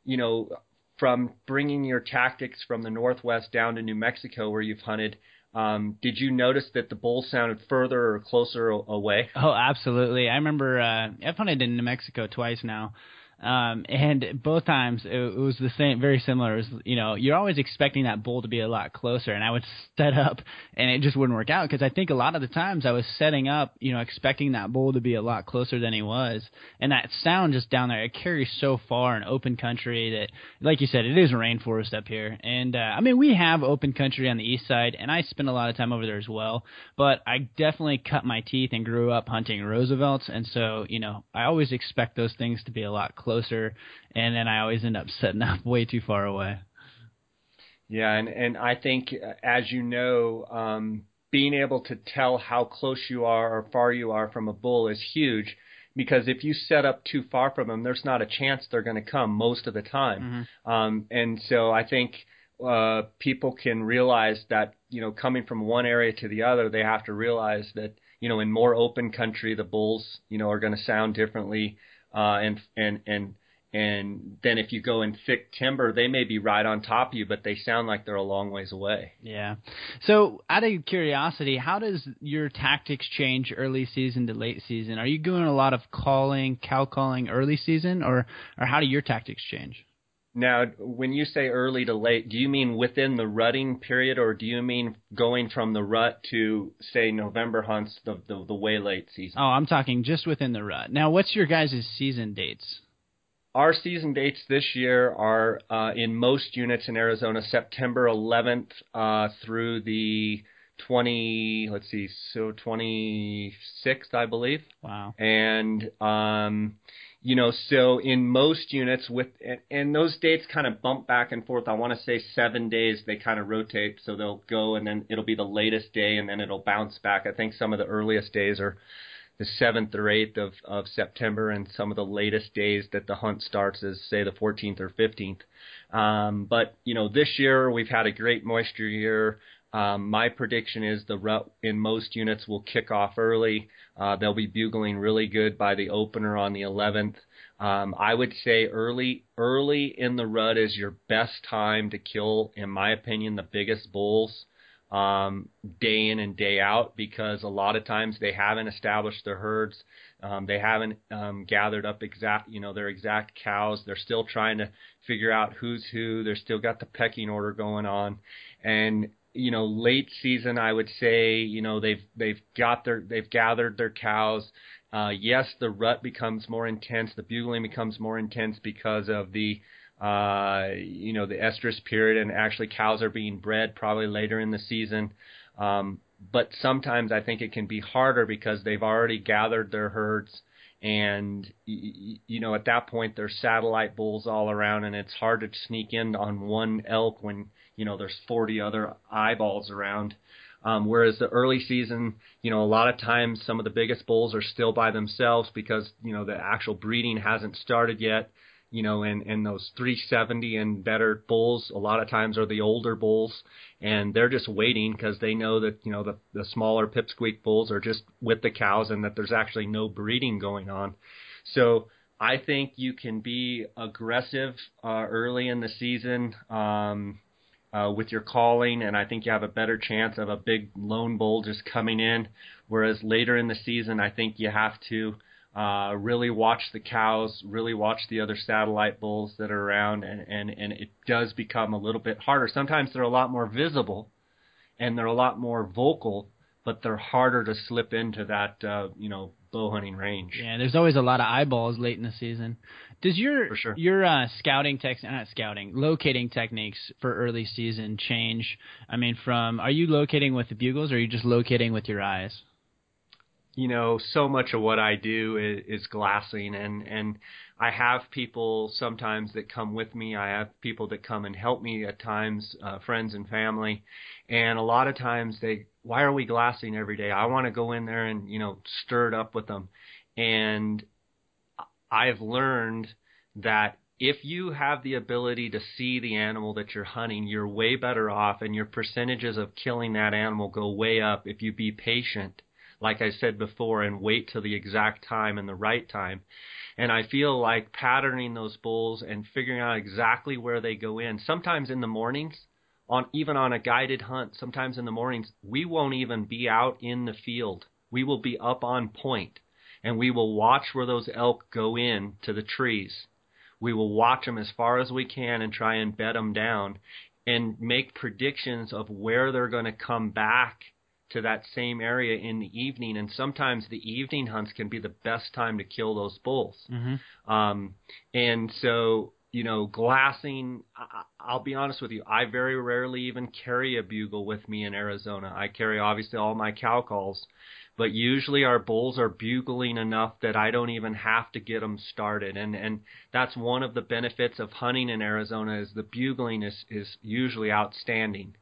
you know, from bringing your tactics from the Northwest down to New Mexico where you've hunted, um, did you notice that the bull sounded further or closer away? Oh, absolutely. I remember uh, I've hunted in New Mexico twice now, um, and both times it, it was the same, very similar. It was, you know, you're always expecting that bull to be a lot closer, and I would [laughs] set up, and it just wouldn't work out because I think a lot of the times I was setting up, you know, expecting that bull to be a lot closer than he was, and that sound just down there it carries so far in open country that, like you said, it is rainforest up here, and uh, I mean we have open country on the east side, and I spend a lot of time over there as well, but I definitely cut my teeth and grew up hunting Roosevelts, and so you know I always expect those things to be a lot closer, and then I always end up setting up way too far away. Yeah, and and I think uh, as you know, um, being able to tell how close you are or far you are from a bull is huge. Because if you set up too far from them, there's not a chance they're going to come most of the time. Mm-hmm. Um, and so I think uh, people can realize that you know coming from one area to the other, they have to realize that you know in more open country, the bulls you know are going to sound differently uh, and and and and then if you go in thick timber, they may be right on top of you, but they sound like they're a long ways away. Yeah. So, out of curiosity, how does your tactics change early season to late season? Are you doing a lot of calling, cow calling early season, or or how do your tactics change? Now, when you say early to late, do you mean within the rutting period, or do you mean going from the rut to say November hunts, the the, the way late season? Oh, I'm talking just within the rut. Now, what's your guys' season dates? Our season dates this year are uh, in most units in Arizona September 11th uh, through the 20 let's see so 26th I believe. Wow. And um you know, so in most units with and, and those dates kind of bump back and forth. I want to say 7 days they kind of rotate so they'll go and then it'll be the latest day and then it'll bounce back. I think some of the earliest days are the seventh or eighth of, of September, and some of the latest days that the hunt starts is say the 14th or 15th. Um, but you know, this year we've had a great moisture year. Um, my prediction is the rut in most units will kick off early. Uh, they'll be bugling really good by the opener on the 11th. Um, I would say early early in the rut is your best time to kill, in my opinion, the biggest bulls um, day in and day out because a lot of times they haven't established their herds. Um, they haven't um, gathered up exact, you know, their exact cows. They're still trying to figure out who's who. They're still got the pecking order going on, and you know, late season, I would say, you know, they've they've got their they've gathered their cows. Uh, yes, the rut becomes more intense. The bugling becomes more intense because of the uh, you know, the estrus period, and actually cows are being bred probably later in the season. Um, but sometimes I think it can be harder because they've already gathered their herds, and you know, at that point there's satellite bulls all around, and it's hard to sneak in on one elk when you know there's 40 other eyeballs around. Um, whereas the early season, you know, a lot of times some of the biggest bulls are still by themselves because you know the actual breeding hasn't started yet you know, and, and those 370 and better bulls a lot of times are the older bulls, and they're just waiting because they know that you know the the smaller pipsqueak bulls are just with the cows and that there's actually no breeding going on. So I think you can be aggressive uh, early in the season. Um, uh, with your calling, and I think you have a better chance of a big lone bull just coming in. Whereas later in the season, I think you have to uh, really watch the cows, really watch the other satellite bulls that are around, and, and, and it does become a little bit harder. Sometimes they're a lot more visible, and they're a lot more vocal, but they're harder to slip into that uh, you know bow hunting range. Yeah, there's always a lot of eyeballs late in the season. Does your sure. your uh, scouting tech not scouting locating techniques for early season change? I mean, from are you locating with the bugles, or are you just locating with your eyes? you know, so much of what I do is, is glassing, and and I have people sometimes that come with me. I have people that come and help me at times, uh, friends and family, and a lot of times they, why are we glassing every day? I want to go in there and you know stir it up with them, and I've learned that if you have the ability to see the animal that you're hunting, you're way better off, and your percentages of killing that animal go way up if you be patient like I said before, and wait till the exact time and the right time. And I feel like patterning those bulls and figuring out exactly where they go in. Sometimes in the mornings, on even on a guided hunt, sometimes in the mornings, we won't even be out in the field. We will be up on point, and we will watch where those elk go in to the trees. We will watch them as far as we can and try and bed them down and make predictions of where they're going to come back to that same area in the evening, and sometimes the evening hunts can be the best time to kill those bulls. Mm-hmm. Um, and so, you know, glassing. I'll be honest with you. I very rarely even carry a bugle with me in Arizona. I carry obviously all my cow calls, but usually our bulls are bugling enough that I don't even have to get them started. And and that's one of the benefits of hunting in Arizona is the bugling is is usually outstanding.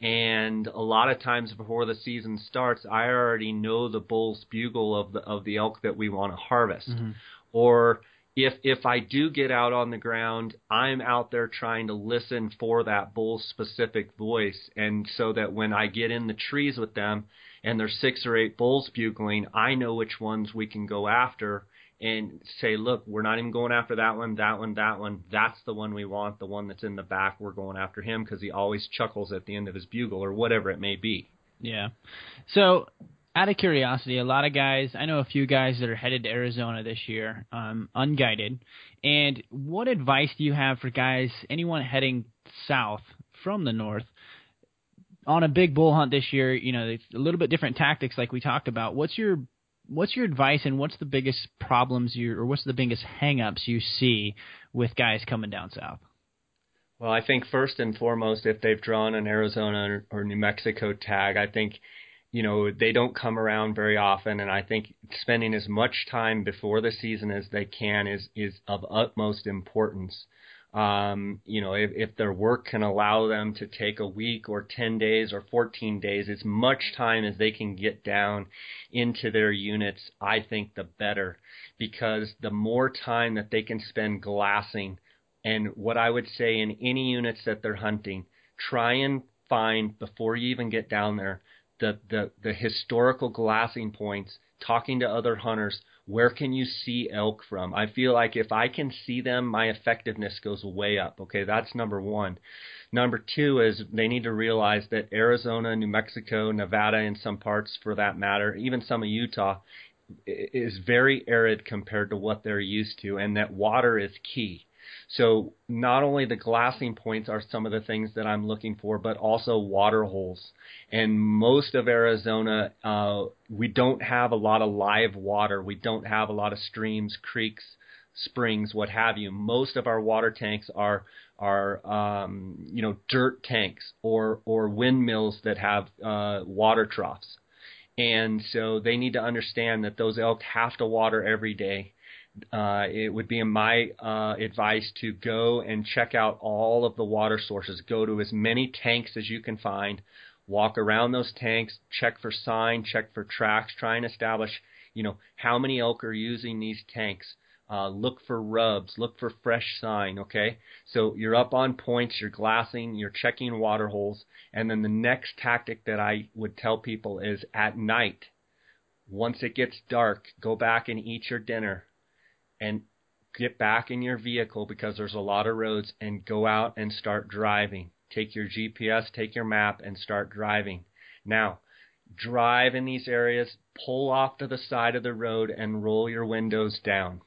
And a lot of times before the season starts, I already know the bull's bugle of the of the elk that we want to harvest. Mm-hmm. Or if if I do get out on the ground, I'm out there trying to listen for that bull's specific voice, and so that when I get in the trees with them and there's six or eight bulls bugling, I know which ones we can go after and say, look, we're not even going after that one, that one, that one. That's the one we want. The one that's in the back, we're going after him because he always chuckles at the end of his bugle or whatever it may be. Yeah. So, out of curiosity, a lot of guys, I know a few guys that are headed to Arizona this year, um, unguided. And what advice do you have for guys, anyone heading south from the north, on a big bull hunt this year? You know, a little bit different tactics, like we talked about. What's your what's your advice and what's the biggest problems you or what's the biggest hangups you see with guys coming down south? Well, I think first and foremost, if they've drawn an Arizona or New Mexico tag, I think you know they don't come around very often, and I think spending as much time before the season as they can is is of utmost importance. Um, you know, if, if their work can allow them to take a week or 10 days or 14 days, as much time as they can get down into their units, I think the better. Because the more time that they can spend glassing, and what I would say in any units that they're hunting, try and find before you even get down there the, the, the historical glassing points, talking to other hunters, where can you see elk from? I feel like if I can see them, my effectiveness goes way up. Okay, that's number one. Number two is they need to realize that Arizona, New Mexico, Nevada, in some parts for that matter, even some of Utah, is very arid compared to what they're used to, and that water is key. So not only the glassing points are some of the things that I'm looking for, but also water holes. And most of Arizona, uh, we don't have a lot of live water. We don't have a lot of streams, creeks, springs, what have you. Most of our water tanks are are um, you know dirt tanks or or windmills that have uh, water troughs. And so they need to understand that those elk have to water every day uh, it would be my uh, advice to go and check out all of the water sources. Go to as many tanks as you can find. Walk around those tanks, check for sign, check for tracks, try and establish, you know, how many elk are using these tanks. Uh, look for rubs, look for fresh sign, okay? So you're up on points, you're glassing, you're checking water holes, and then the next tactic that I would tell people is at night, once it gets dark, go back and eat your dinner, and get back in your vehicle because there's a lot of roads and go out and start driving. take your GPS, take your map, and start driving. Now, drive in these areas, pull off to the side of the road, and roll your windows down.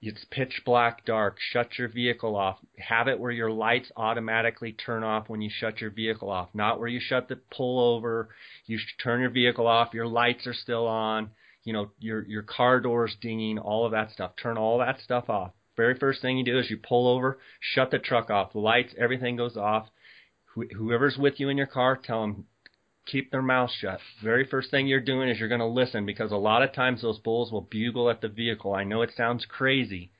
It's pitch black dark. Shut your vehicle off. Have it where your lights automatically turn off when you shut your vehicle off, not where you shut the pull over. You turn your vehicle off. Your lights are still on. You know your your car doors dinging. All of that stuff. Turn all that stuff off. Very first thing you do is you pull over, shut the truck off. The lights, everything goes off. Wh- whoever's with you in your car, tell them keep their mouth shut. Very first thing you're doing is you're going to listen because a lot of times those bulls will bugle at the vehicle. I know it sounds crazy,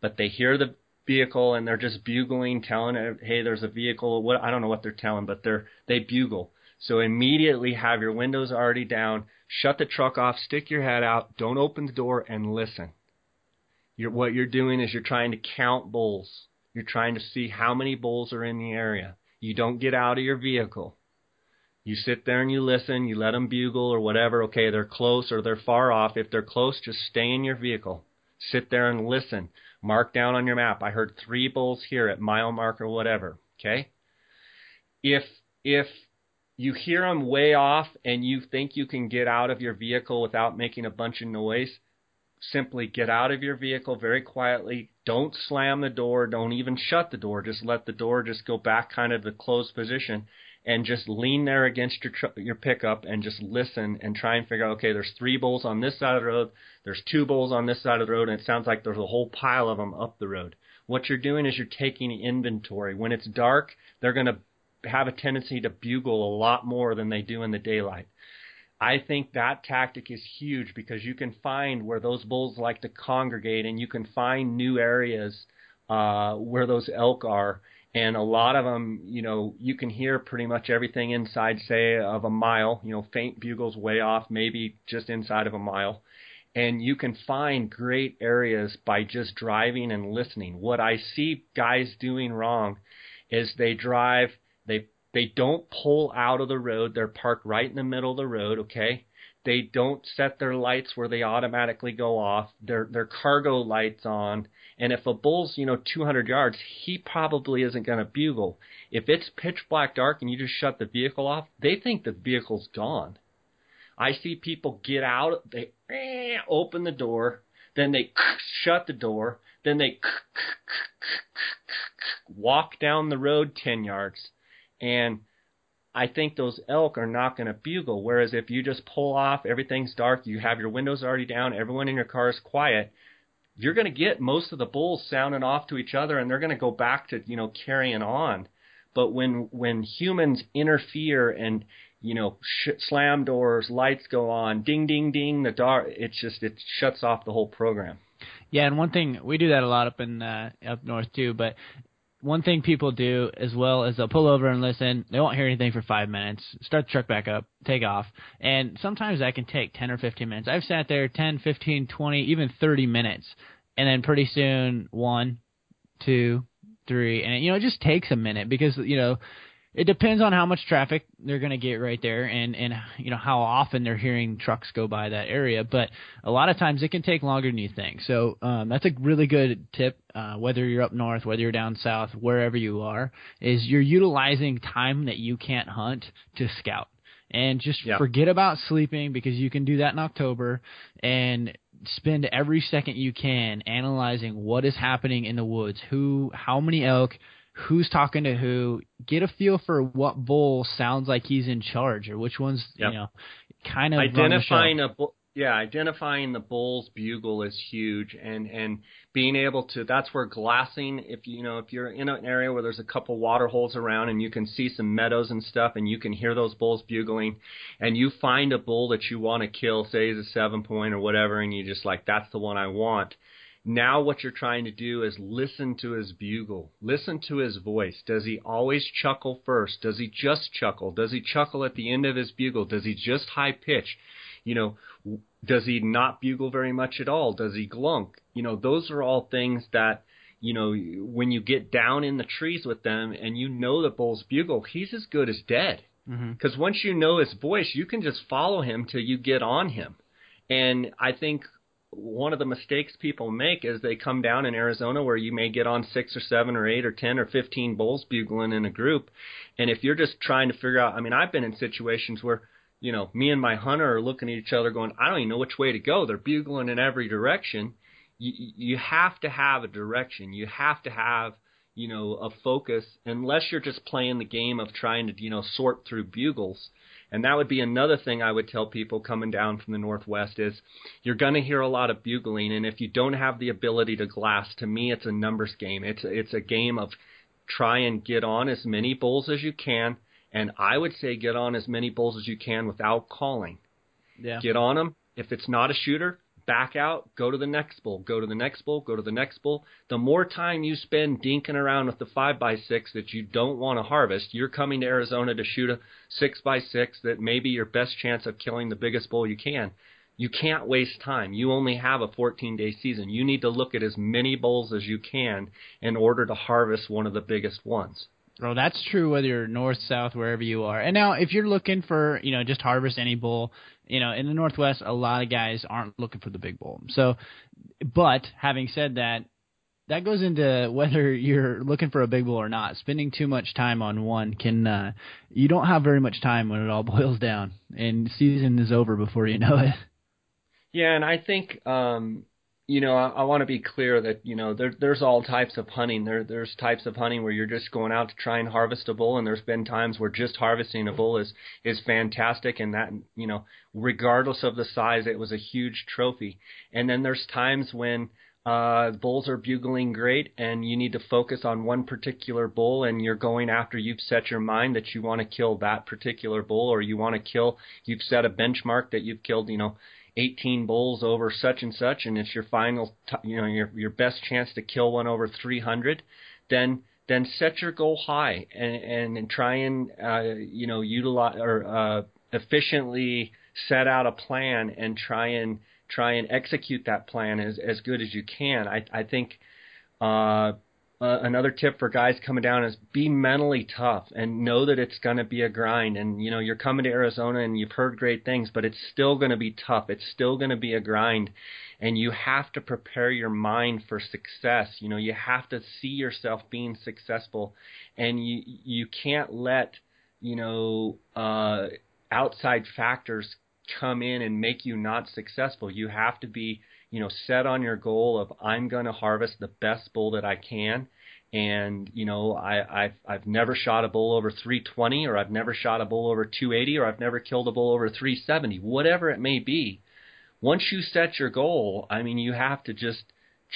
but they hear the vehicle and they're just bugling, telling it, hey, there's a vehicle. What I don't know what they're telling, but they're they bugle. So immediately have your windows already down, shut the truck off, stick your head out, don't open the door, and listen. You're, what you're doing is you're trying to count bulls. You're trying to see how many bulls are in the area. You don't get out of your vehicle. You sit there and you listen, you let them bugle or whatever. Okay, they're close or they're far off. If they're close, just stay in your vehicle. Sit there and listen. Mark down on your map. I heard three bulls here at mile mark or whatever. Okay? If if you hear them way off and you think you can get out of your vehicle without making a bunch of noise, simply get out of your vehicle very quietly. Don't slam the door. Don't even shut the door. Just let the door just go back kind of the closed position and just lean there against your tr- your pickup and just listen and try and figure out okay there's three bulls on this side of the road there's two bulls on this side of the road and it sounds like there's a whole pile of them up the road what you're doing is you're taking inventory when it's dark they're going to have a tendency to bugle a lot more than they do in the daylight I think that tactic is huge because you can find where those bulls like to congregate and you can find new areas uh, where those elk are and a lot of them, you know, you can hear pretty much everything inside, say, of a mile. You know, faint bugles way off, maybe just inside of a mile. And you can find great areas by just driving and listening. What I see guys doing wrong is they drive, they they don't pull out of the road. They're parked right in the middle of the road. Okay, they don't set their lights where they automatically go off. Their their cargo lights on and if a bull's, you know, 200 yards, he probably isn't going to bugle. If it's pitch black dark and you just shut the vehicle off, they think the vehicle's gone. I see people get out, they eh, [sniffs] open the door, then they [sniffs] shut the door, then they [sniffs] walk down the road 10 yards. And I think those elk are not going to bugle. Whereas if you just pull off, everything's dark, you have your windows already down, everyone in your car is quiet, you're going to get most of the bulls sounding off to each other and they're going to go back to you know carrying on but when when humans interfere and you know sh- slam doors lights go on ding ding ding the dark it's just it shuts off the whole program yeah and one thing we do that a lot up in uh, up north too but one thing people do as well is they'll pull over and listen. They won't hear anything for five minutes. Start the truck back up, take off, and sometimes that can take ten or fifteen minutes. I've sat there ten, fifteen, twenty, even thirty minutes, and then pretty soon one, two, three, and you know it just takes a minute because you know it depends on how much traffic they're going to get right there and and you know how often they're hearing trucks go by that area but a lot of times it can take longer than you think so um, that's a really good tip uh, whether you're up north whether you're down south wherever you are is you're utilizing time that you can't hunt to scout and just yep. forget about sleeping because you can do that in October and spend every second you can analyzing what is happening in the woods who how many elk who's talking to who, get a feel for what bull sounds like he's in charge or which one's yep. you know kind of identifying a bull. Yeah, identifying the bull's bugle is huge, and and being able to that's where glassing. If you know if you're in an area where there's a couple water holes around and you can see some meadows and stuff, and you can hear those bulls bugling, and you find a bull that you want to kill, say is a seven point or whatever, and you just like that's the one I want now what you're trying to do is listen to his bugle. Listen to his voice. Does he always chuckle first? Does he just chuckle? Does he chuckle at the end of his bugle? Does he just high pitch? You know, does he not bugle very much at all? Does he glunk? You know, those are all things that you know, when you get down in the trees with them and you know the bull's bugle, he's as good as dead. Because mm-hmm. once you know his voice, you can just follow him till you get on him. And I think one of the mistakes people make is they come down in Arizona where you may get on six or seven or eight or ten or fifteen bulls bugling in a group, and if you're just trying to figure out, I mean, I've been in situations where you know me and my hunter are looking at each other going, I don't even know which way to go. They're bugling in every direction. You you have to have a direction. You have to have you know a focus unless you're just playing the game of trying to you know sort through bugles and that would be another thing I would tell people coming down from the Northwest is you're going to hear a lot of bugling. And if you don't have the ability to glass, to me, it's a numbers game. It's, it's a game of try and get on as many bulls as you can. And I would say get on as many bulls as you can without calling. Yeah. Get on them. If it's not a shooter, back out, go to the next bull, go to the next bull, go to the next bull. The more time you spend dinking around with the five by six that you don't want to harvest, you're coming to Arizona to shoot a six by six that may be your best chance of killing the biggest bull you can. You can't waste time. You only have a 14 day season. You need to look at as many bulls as you can in order to harvest one of the biggest ones. Well, that's true whether you're north, south, wherever you are. And now, if you're looking for, you know, just harvest any bull, you know, in the Northwest, a lot of guys aren't looking for the big bull. So, but having said that, that goes into [laughs] whether you're looking for a big bull or not. Spending too much time on one can, uh, you don't have very much time when it all [laughs] boils down, and season is over before you know it. Yeah, and I think um, you know, I, I want to be clear that you know there, there's all types of hunting. There there's types of hunting where you're just going out to try and harvest a bull, and there's been times where just harvesting a bull is is fantastic, and that you know, regardless of the size, it was a huge trophy. And then there's times when uh, bulls are bugling great, and you need to focus on one particular bull, and you're going after. You've set your mind that you want to kill that particular bull, or you want to kill. You've set a benchmark that you've killed. You know 18 bulls over such and such, and it's your final, t- you know, your your best chance to kill one over 300, then then set your goal high and and, and try and uh, you know utilize or uh, efficiently set out a plan and try and try and execute that plan as as good as you can. I I think. Uh, uh, another tip for guys coming down is be mentally tough and know that it's going to be a grind. And you know, you're coming to Arizona and you've heard great things, but it's still going to be tough. It's still going to be a grind, and you have to prepare your mind for success. You know, you have to see yourself being successful, and you you can't let you know uh, outside factors come in and make you not successful. You have to be you know, set on your goal of I'm going to harvest the best bull that I can. And you know, I, I've I've never shot a bull over 320, or I've never shot a bull over 280, or I've never killed a bull over 370, whatever it may be. Once you set your goal, I mean, you have to just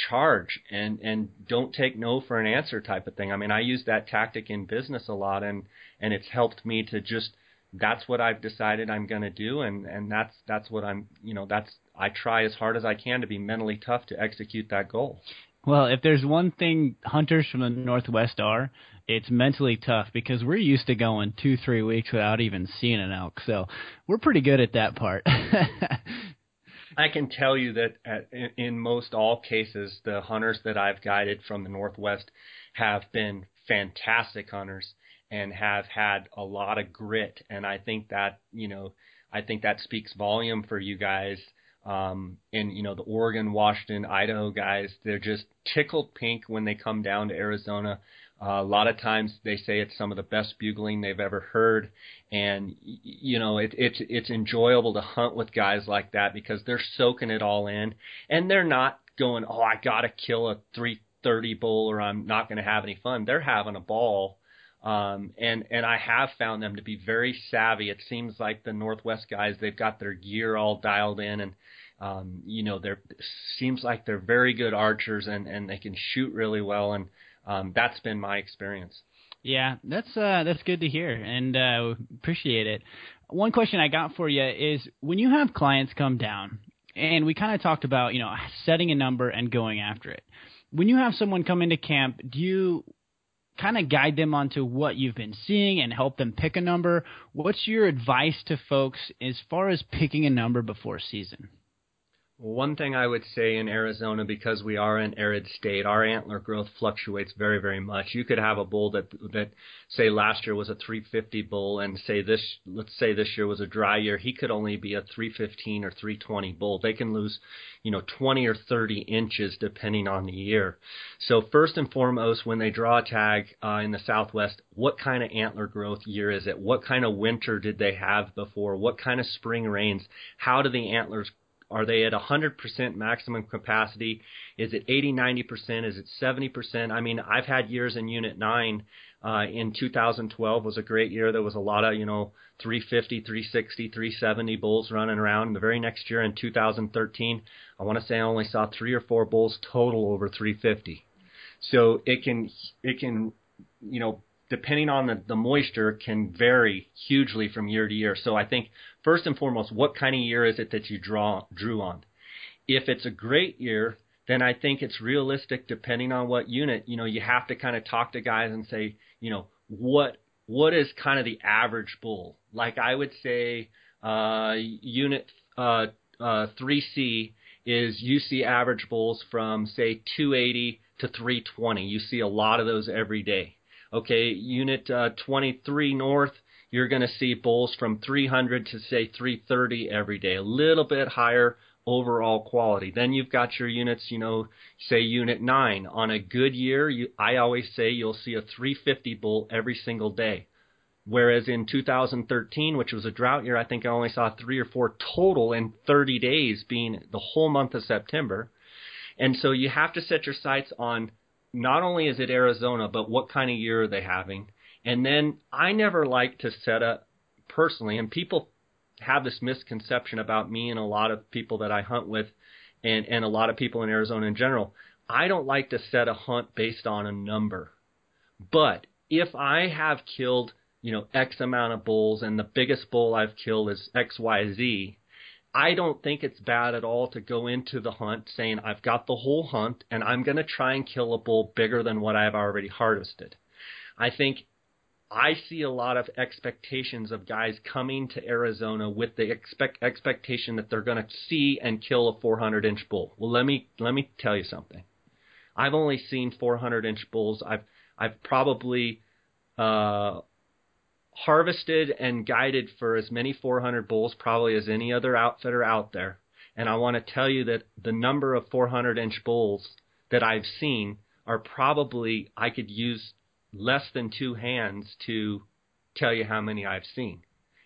charge and and don't take no for an answer type of thing. I mean, I use that tactic in business a lot, and and it's helped me to just that's what I've decided I'm going to do, and and that's that's what I'm you know that's I try as hard as I can to be mentally tough to execute that goal. Well, if there's one thing hunters from the Northwest are, it's mentally tough because we're used to going two, three weeks without even seeing an elk. So we're pretty good at that part. [laughs] I can tell you that at, in most all cases, the hunters that I've guided from the Northwest have been fantastic hunters and have had a lot of grit. And I think that, you know, I think that speaks volume for you guys um, and you know the Oregon, Washington, Idaho guys, they're just tickled pink when they come down to Arizona. Uh, a lot of times they say it's some of the best bugling they've ever heard, and you know it, it's it's enjoyable to hunt with guys like that because they're soaking it all in, and they're not going, oh I gotta kill a 330 bull or I'm not going to have any fun. They're having a ball. Um, and and I have found them to be very savvy. It seems like the Northwest guys they've got their gear all dialed in, and um, you know, they're seems like they're very good archers and and they can shoot really well, and um, that's been my experience. Yeah, that's uh, that's good to hear, and uh, appreciate it. One question I got for you is when you have clients come down, and we kind of talked about you know setting a number and going after it. When you have someone come into camp, do you kind of guide them onto what you've been seeing and help them pick a number? What's your advice to folks as far as picking a number before season? One thing I would say in Arizona, because we are an arid state, our antler growth fluctuates very, very much. You could have a bull that that say last year was a 350 bull, and say this, let's say this year was a dry year, he could only be a 315 or 320 bull. They can lose, you know, 20 or 30 inches depending on the year. So first and foremost, when they draw a tag uh, in the Southwest, what kind of antler growth year is it? What kind of winter did they have before? What kind of spring rains? How do the antlers are they at 100% maximum capacity? Is it 80, 90%? Is it 70%? I mean, I've had years in Unit 9 uh, in 2012 was a great year. There was a lot of, you know, 350, 360, 370 bulls running around. And the very next year in 2013, I want to say I only saw three or four bulls total over 350. So it can, it can, you know, depending on the, the moisture, can vary hugely from year to year. So I think first and foremost, what kind of year is it that you draw drew on? If it's a great year, then I think it's realistic depending on what unit. You know, you have to kind of talk to guys and say, you know, what what is kind of the average bull? Like I would say, uh, unit uh, uh, 3C is you see average bulls from say 280 to 320. You see a lot of those every day. Okay, unit uh, 23 north, you're going to see bulls from 300 to say 330 every day, a little bit higher overall quality. Then you've got your units, you know, say unit 9. On a good year, you, I always say you'll see a 350 bull every single day. Whereas in 2013, which was a drought year, I think I only saw three or four total in 30 days, being the whole month of September. And so you have to set your sights on not only is it Arizona, but what kind of year are they having? And then I never like to set up personally, and people have this misconception about me and a lot of people that I hunt with, and and a lot of people in Arizona in general. I don't like to set a hunt based on a number, but if I have killed you know X amount of bulls and the biggest bull I've killed is X Y Z, I don't think it's bad at all to go into the hunt saying, I've got the whole hunt and I'm going to try and kill a bull bigger than what I've already harvested. I think I see a lot of expectations of guys coming to Arizona with the expect expectation that they're going to see and kill a 400 inch bull. Well, let me let me tell you something. I've only seen 400 inch bulls. I've I've probably uh, harvested and guided for as many 400 bulls probably as any other outfitter out there. And I want to tell you that the number of 400 inch bulls that I've seen are probably, I could use less than two hands to tell you how many I've seen.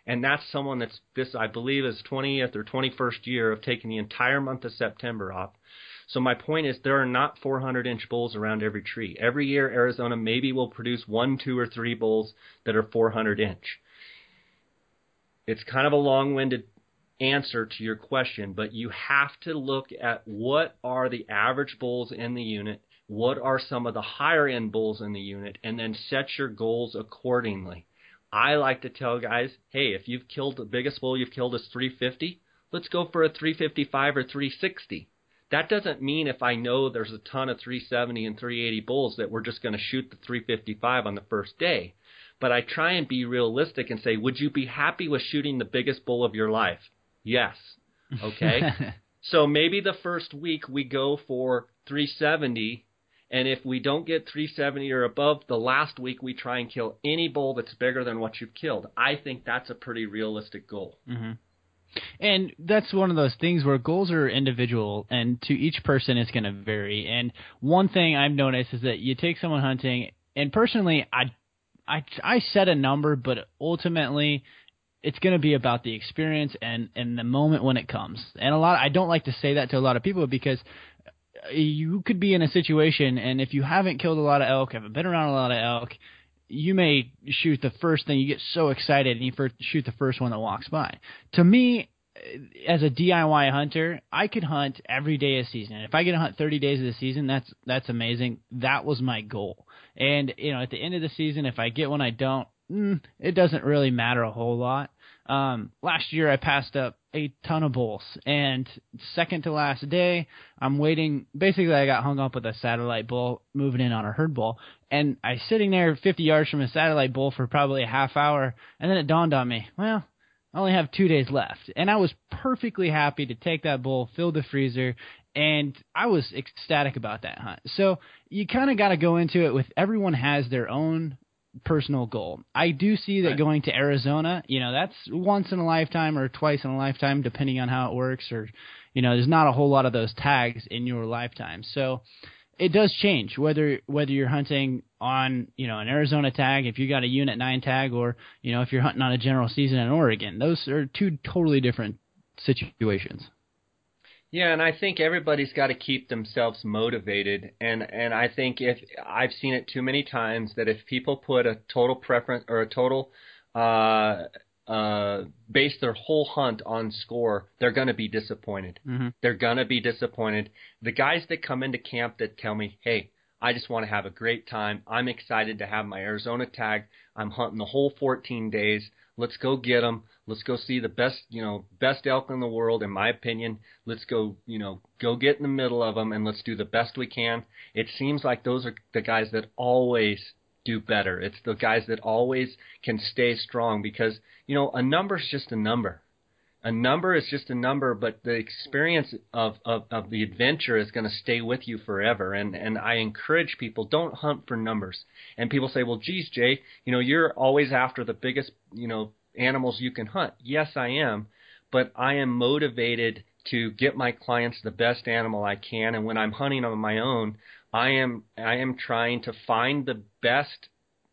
And that's someone that's this, I believe, is 20th or 21st year of taking the entire month of September off so my point is there are not 400 inch bulls around every tree. Every year Arizona maybe will produce one, two, or three bulls that are 400 inch. It's kind of a long-winded answer to your question, but you have to look at what are the average bulls in the unit, what are some of the higher end bulls in the unit, and then set your goals accordingly. I like to tell guys, hey, if you've killed the biggest bull you've killed is 350, let's go for a 355 or 360. That doesn't mean if I know there's a ton of 370 and 380 bulls that we're just going to shoot the 355 on the first day. But I try and be realistic and say, would you be happy with shooting the biggest bull of your life? Yes. Okay. [laughs] so maybe the first week we go for 370 and if we don't get 370 or above, the last week we try and kill any bull that's bigger than what you've killed. I think that's a pretty realistic goal. Mm-hmm. And that's one of those things where goals are individual, and to each person it's going to vary. And one thing I've noticed is that you take someone hunting, and personally, I, I, I set a number, but ultimately, it's going to be about the experience and and the moment when it comes. And a lot, I don't like to say that to a lot of people because uh, you could be in a situation, and if you haven't killed a lot of elk, haven't been around a lot of elk, you may shoot the first thing you get so excited and you first shoot the first one that walks by. To me, as a DIY hunter, I could hunt every day of season. If I get to hunt 30 days of the season, that's that's amazing. That was my goal. And you know, at the end of the season, if I get one, I don't. Mm, it doesn't really matter a whole lot. Um, last year I passed up a ton of bulls, and second to last day, I'm waiting. Basically, I got hung up with a satellite bull moving in on a herd bull, and I was sitting there 50 yards from a satellite bull for probably a half hour, and then it dawned on me, well, I only have two days left. And I was perfectly happy to take that bull, fill the freezer, and I was ecstatic about that hunt. So you kind of got to go into it with everyone has their own personal goal. I do see that going to Arizona, you know, that's once in a lifetime or twice in a lifetime, depending on how it works, or, you know, there's not a whole lot of those tags in your lifetime. So it does change whether whether you're hunting on you know an Arizona tag, if you got a unit nine tag, or you know if you're hunting on a general season in Oregon. Those are two totally different situations. Yeah, and I think everybody's got to keep themselves motivated, and and I think if I've seen it too many times that if people put a total preference or a total uh, uh, base their whole hunt on score, they're going to be disappointed. Mm-hmm. They're going to be disappointed. The guys that come into camp that tell me, "Hey, I just want to have a great time. I'm excited to have my Arizona tag. I'm hunting the whole 14 days. Let's go get them. Let's go see the best, you know, best elk in the world, in my opinion. Let's go, you know, go get in the middle of them and let's do the best we can. It seems like those are the guys that always do better. It's the guys that always can stay strong because, you know, a number's just a number. A number is just a number, but the experience of, of, of the adventure is going to stay with you forever. And, and I encourage people, don't hunt for numbers. And people say, well, geez, Jay, you know, you're always after the biggest, you know, animals you can hunt. Yes, I am, but I am motivated to get my clients the best animal I can. And when I'm hunting on my own, I am, I am trying to find the best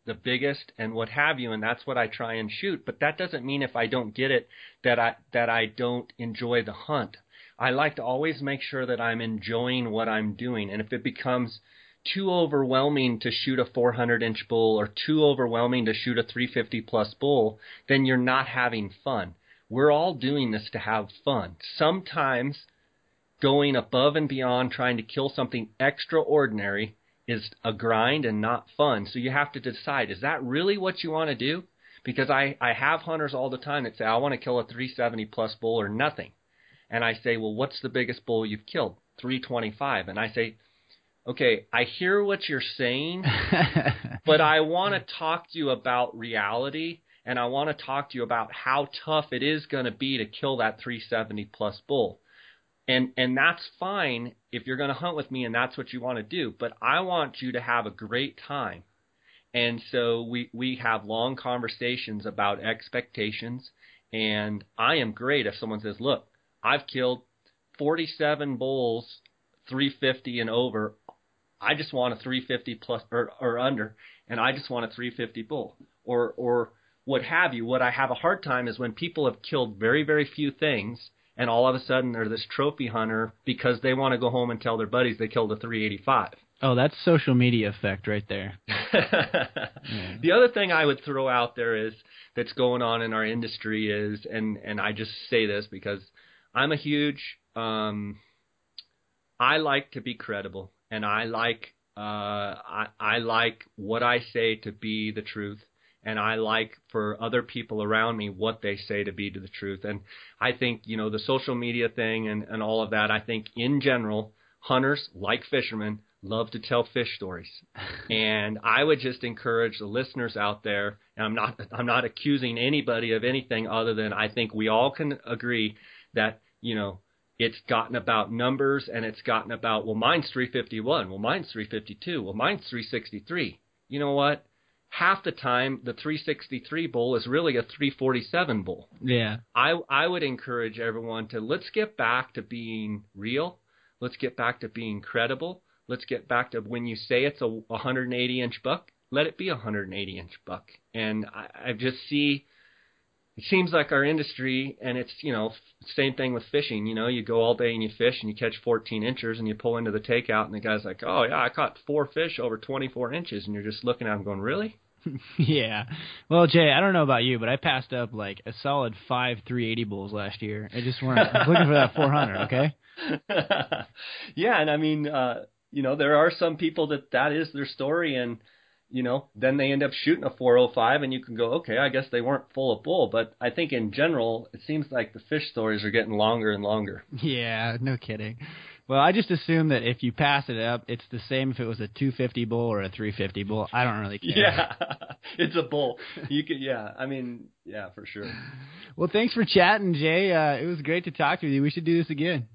the biggest and what have you and that's what I try and shoot. But that doesn't mean if I don't get it that I that I don't enjoy the hunt. I like to always make sure that I'm enjoying what I'm doing. And if it becomes too overwhelming to shoot a 400 inch bull or too overwhelming to shoot a 350 plus bull then you're not having fun. We're all doing this to have fun. Sometimes going above and beyond trying to kill something extraordinary is a grind and not fun. So you have to decide is that really what you want to do? Because I, I have hunters all the time that say, I want to kill a 370 plus bull or nothing. And I say, well, what's the biggest bull you've killed? 325. And I say, okay, I hear what you're saying, [laughs] but I want to talk to you about reality and I want to talk to you about how tough it is going to be to kill that 370 plus bull and and that's fine if you're going to hunt with me and that's what you want to do but i want you to have a great time. And so we we have long conversations about expectations and i am great if someone says look i've killed 47 bulls 350 and over. I just want a 350 plus or, or under and i just want a 350 bull. Or or what have you. What i have a hard time is when people have killed very very few things and all of a sudden they're this trophy hunter because they want to go home and tell their buddies they killed a 385. oh, that's social media effect right there. [laughs] The other thing I would throw out there is that's going on in our industry is, and and I just say this because I'm a huge, um, I like to be credible, and I like, uh, I I like what I say to be the truth, and I like for other people around me what they say to be to the truth, and I think you know the social media thing and and all of that. I think in general, hunters like fishermen love to tell fish stories. [laughs] and I would just encourage the listeners out there, and I'm not I'm not accusing anybody of anything other than I think we all can agree that, you know, it's gotten about numbers and it's gotten about well mine's 351, well mine's 352, well mine's 363. You know what? Half the time the 363 bull is really a 347 bull. Yeah. I I would encourage everyone to let's get back to being real. Let's get back to being credible. Let's get back to when you say it's a 180 inch buck, let it be a 180 inch buck. And I, I just see it seems like our industry, and it's you know same thing with fishing. You know, you go all day and you fish and you catch 14 inches and you pull into the takeout and the guy's like, oh yeah, I caught four fish over 24 inches, and you're just looking at him going, really? [laughs] yeah. Well, Jay, I don't know about you, but I passed up like a solid five 380 bulls last year. I just weren't I was [laughs] looking for that 400. Okay. [laughs] yeah, and I mean, uh, you know, there are some people that that is their story, and you know, then they end up shooting a 405, and you can go, okay, I guess they weren't full of bull. But I think in general, it seems like the fish stories are getting longer and longer. [laughs] Yeah. No kidding. Well, I just assume that if you pass it up, it's the same if it was a 250 bull or a 350 bull. I don't really care. Yeah, [laughs] it's a bull. You could, yeah. I mean, yeah, for sure. Well, thanks for chatting, Jay. Uh, it was great to talk to you. We should do this again.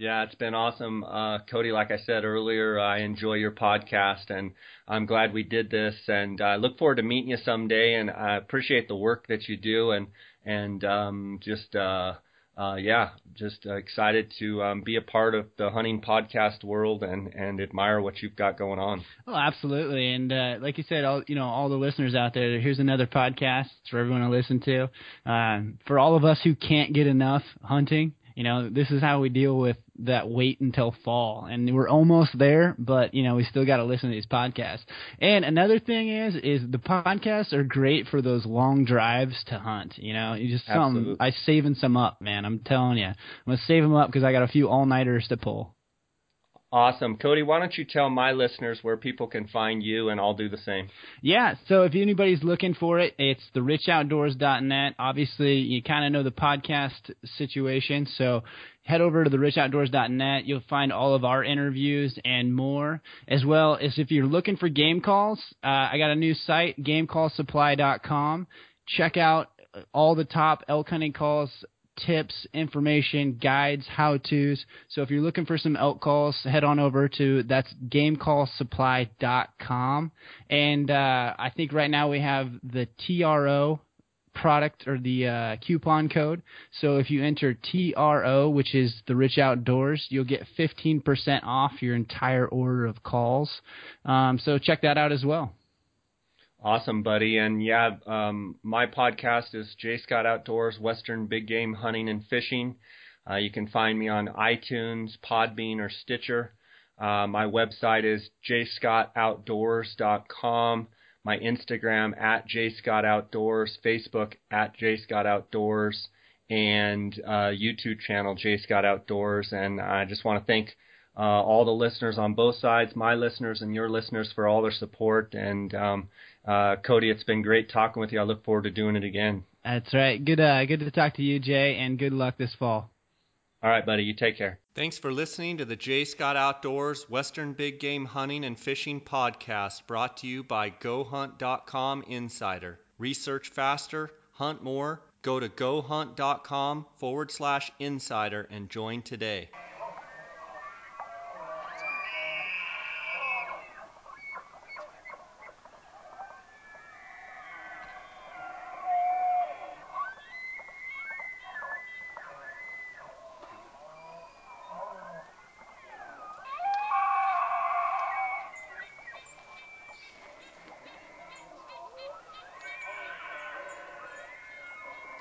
Yeah, it's been awesome, uh, Cody. Like I said earlier, I enjoy your podcast, and I'm glad we did this. And I look forward to meeting you someday. And I appreciate the work that you do, and and um, just. Uh, uh, yeah, just uh, excited to um, be a part of the hunting podcast world and, and admire what you've got going on. Oh, absolutely. And uh, like you said, all you know, all the listeners out there, here's another podcast for everyone to listen to. Uh, for all of us who can't get enough hunting, you know, this is how we deal with that wait until fall. And we're almost there, but you know, we still got to listen to these podcasts. And another thing is, is the podcasts are great for those long drives to hunt. You know, you just some, I saving some up, man. I'm telling you, I'm gonna save them up because I got a few all nighters to pull. Awesome. Cody, why don't you tell my listeners where people can find you and I'll do the same. Yeah, so if anybody's looking for it, it's therichoutdoors.net. Obviously, you kind of know the podcast situation, so head over to therichoutdoors.net. You'll find all of our interviews and more, as well as if you're looking for game calls, uh, I got a new site, gamecallsupply.com. Check out all the top elk hunting calls tips, information, guides, how to's. So if you're looking for some elk calls, head on over to that's gamecallsupply.com. And uh, I think right now we have the TRO product or the uh, coupon code. So if you enter TRO, which is the Rich Outdoors, you'll get 15% off your entire order of calls. Um, so check that out as well. Awesome, buddy. And yeah, um, my podcast is Jay Scott Outdoors, Western Big Game Hunting and Fishing. Uh, you can find me on iTunes, Podbean, or Stitcher. Uh, my website is jscottoutdoors.com. My Instagram at jscottoutdoors, Facebook at jscottoutdoors, and uh, YouTube channel Jay Scott Outdoors. And I just want to thank uh, all the listeners on both sides, my listeners and your listeners, for all their support. And um, uh, Cody, it's been great talking with you. I look forward to doing it again. That's right. Good, uh, good to talk to you, Jay, and good luck this fall. All right, buddy. You take care. Thanks for listening to the Jay Scott Outdoors Western Big Game Hunting and Fishing Podcast, brought to you by GoHunt.com Insider. Research faster, hunt more. Go to GoHunt.com forward slash insider and join today.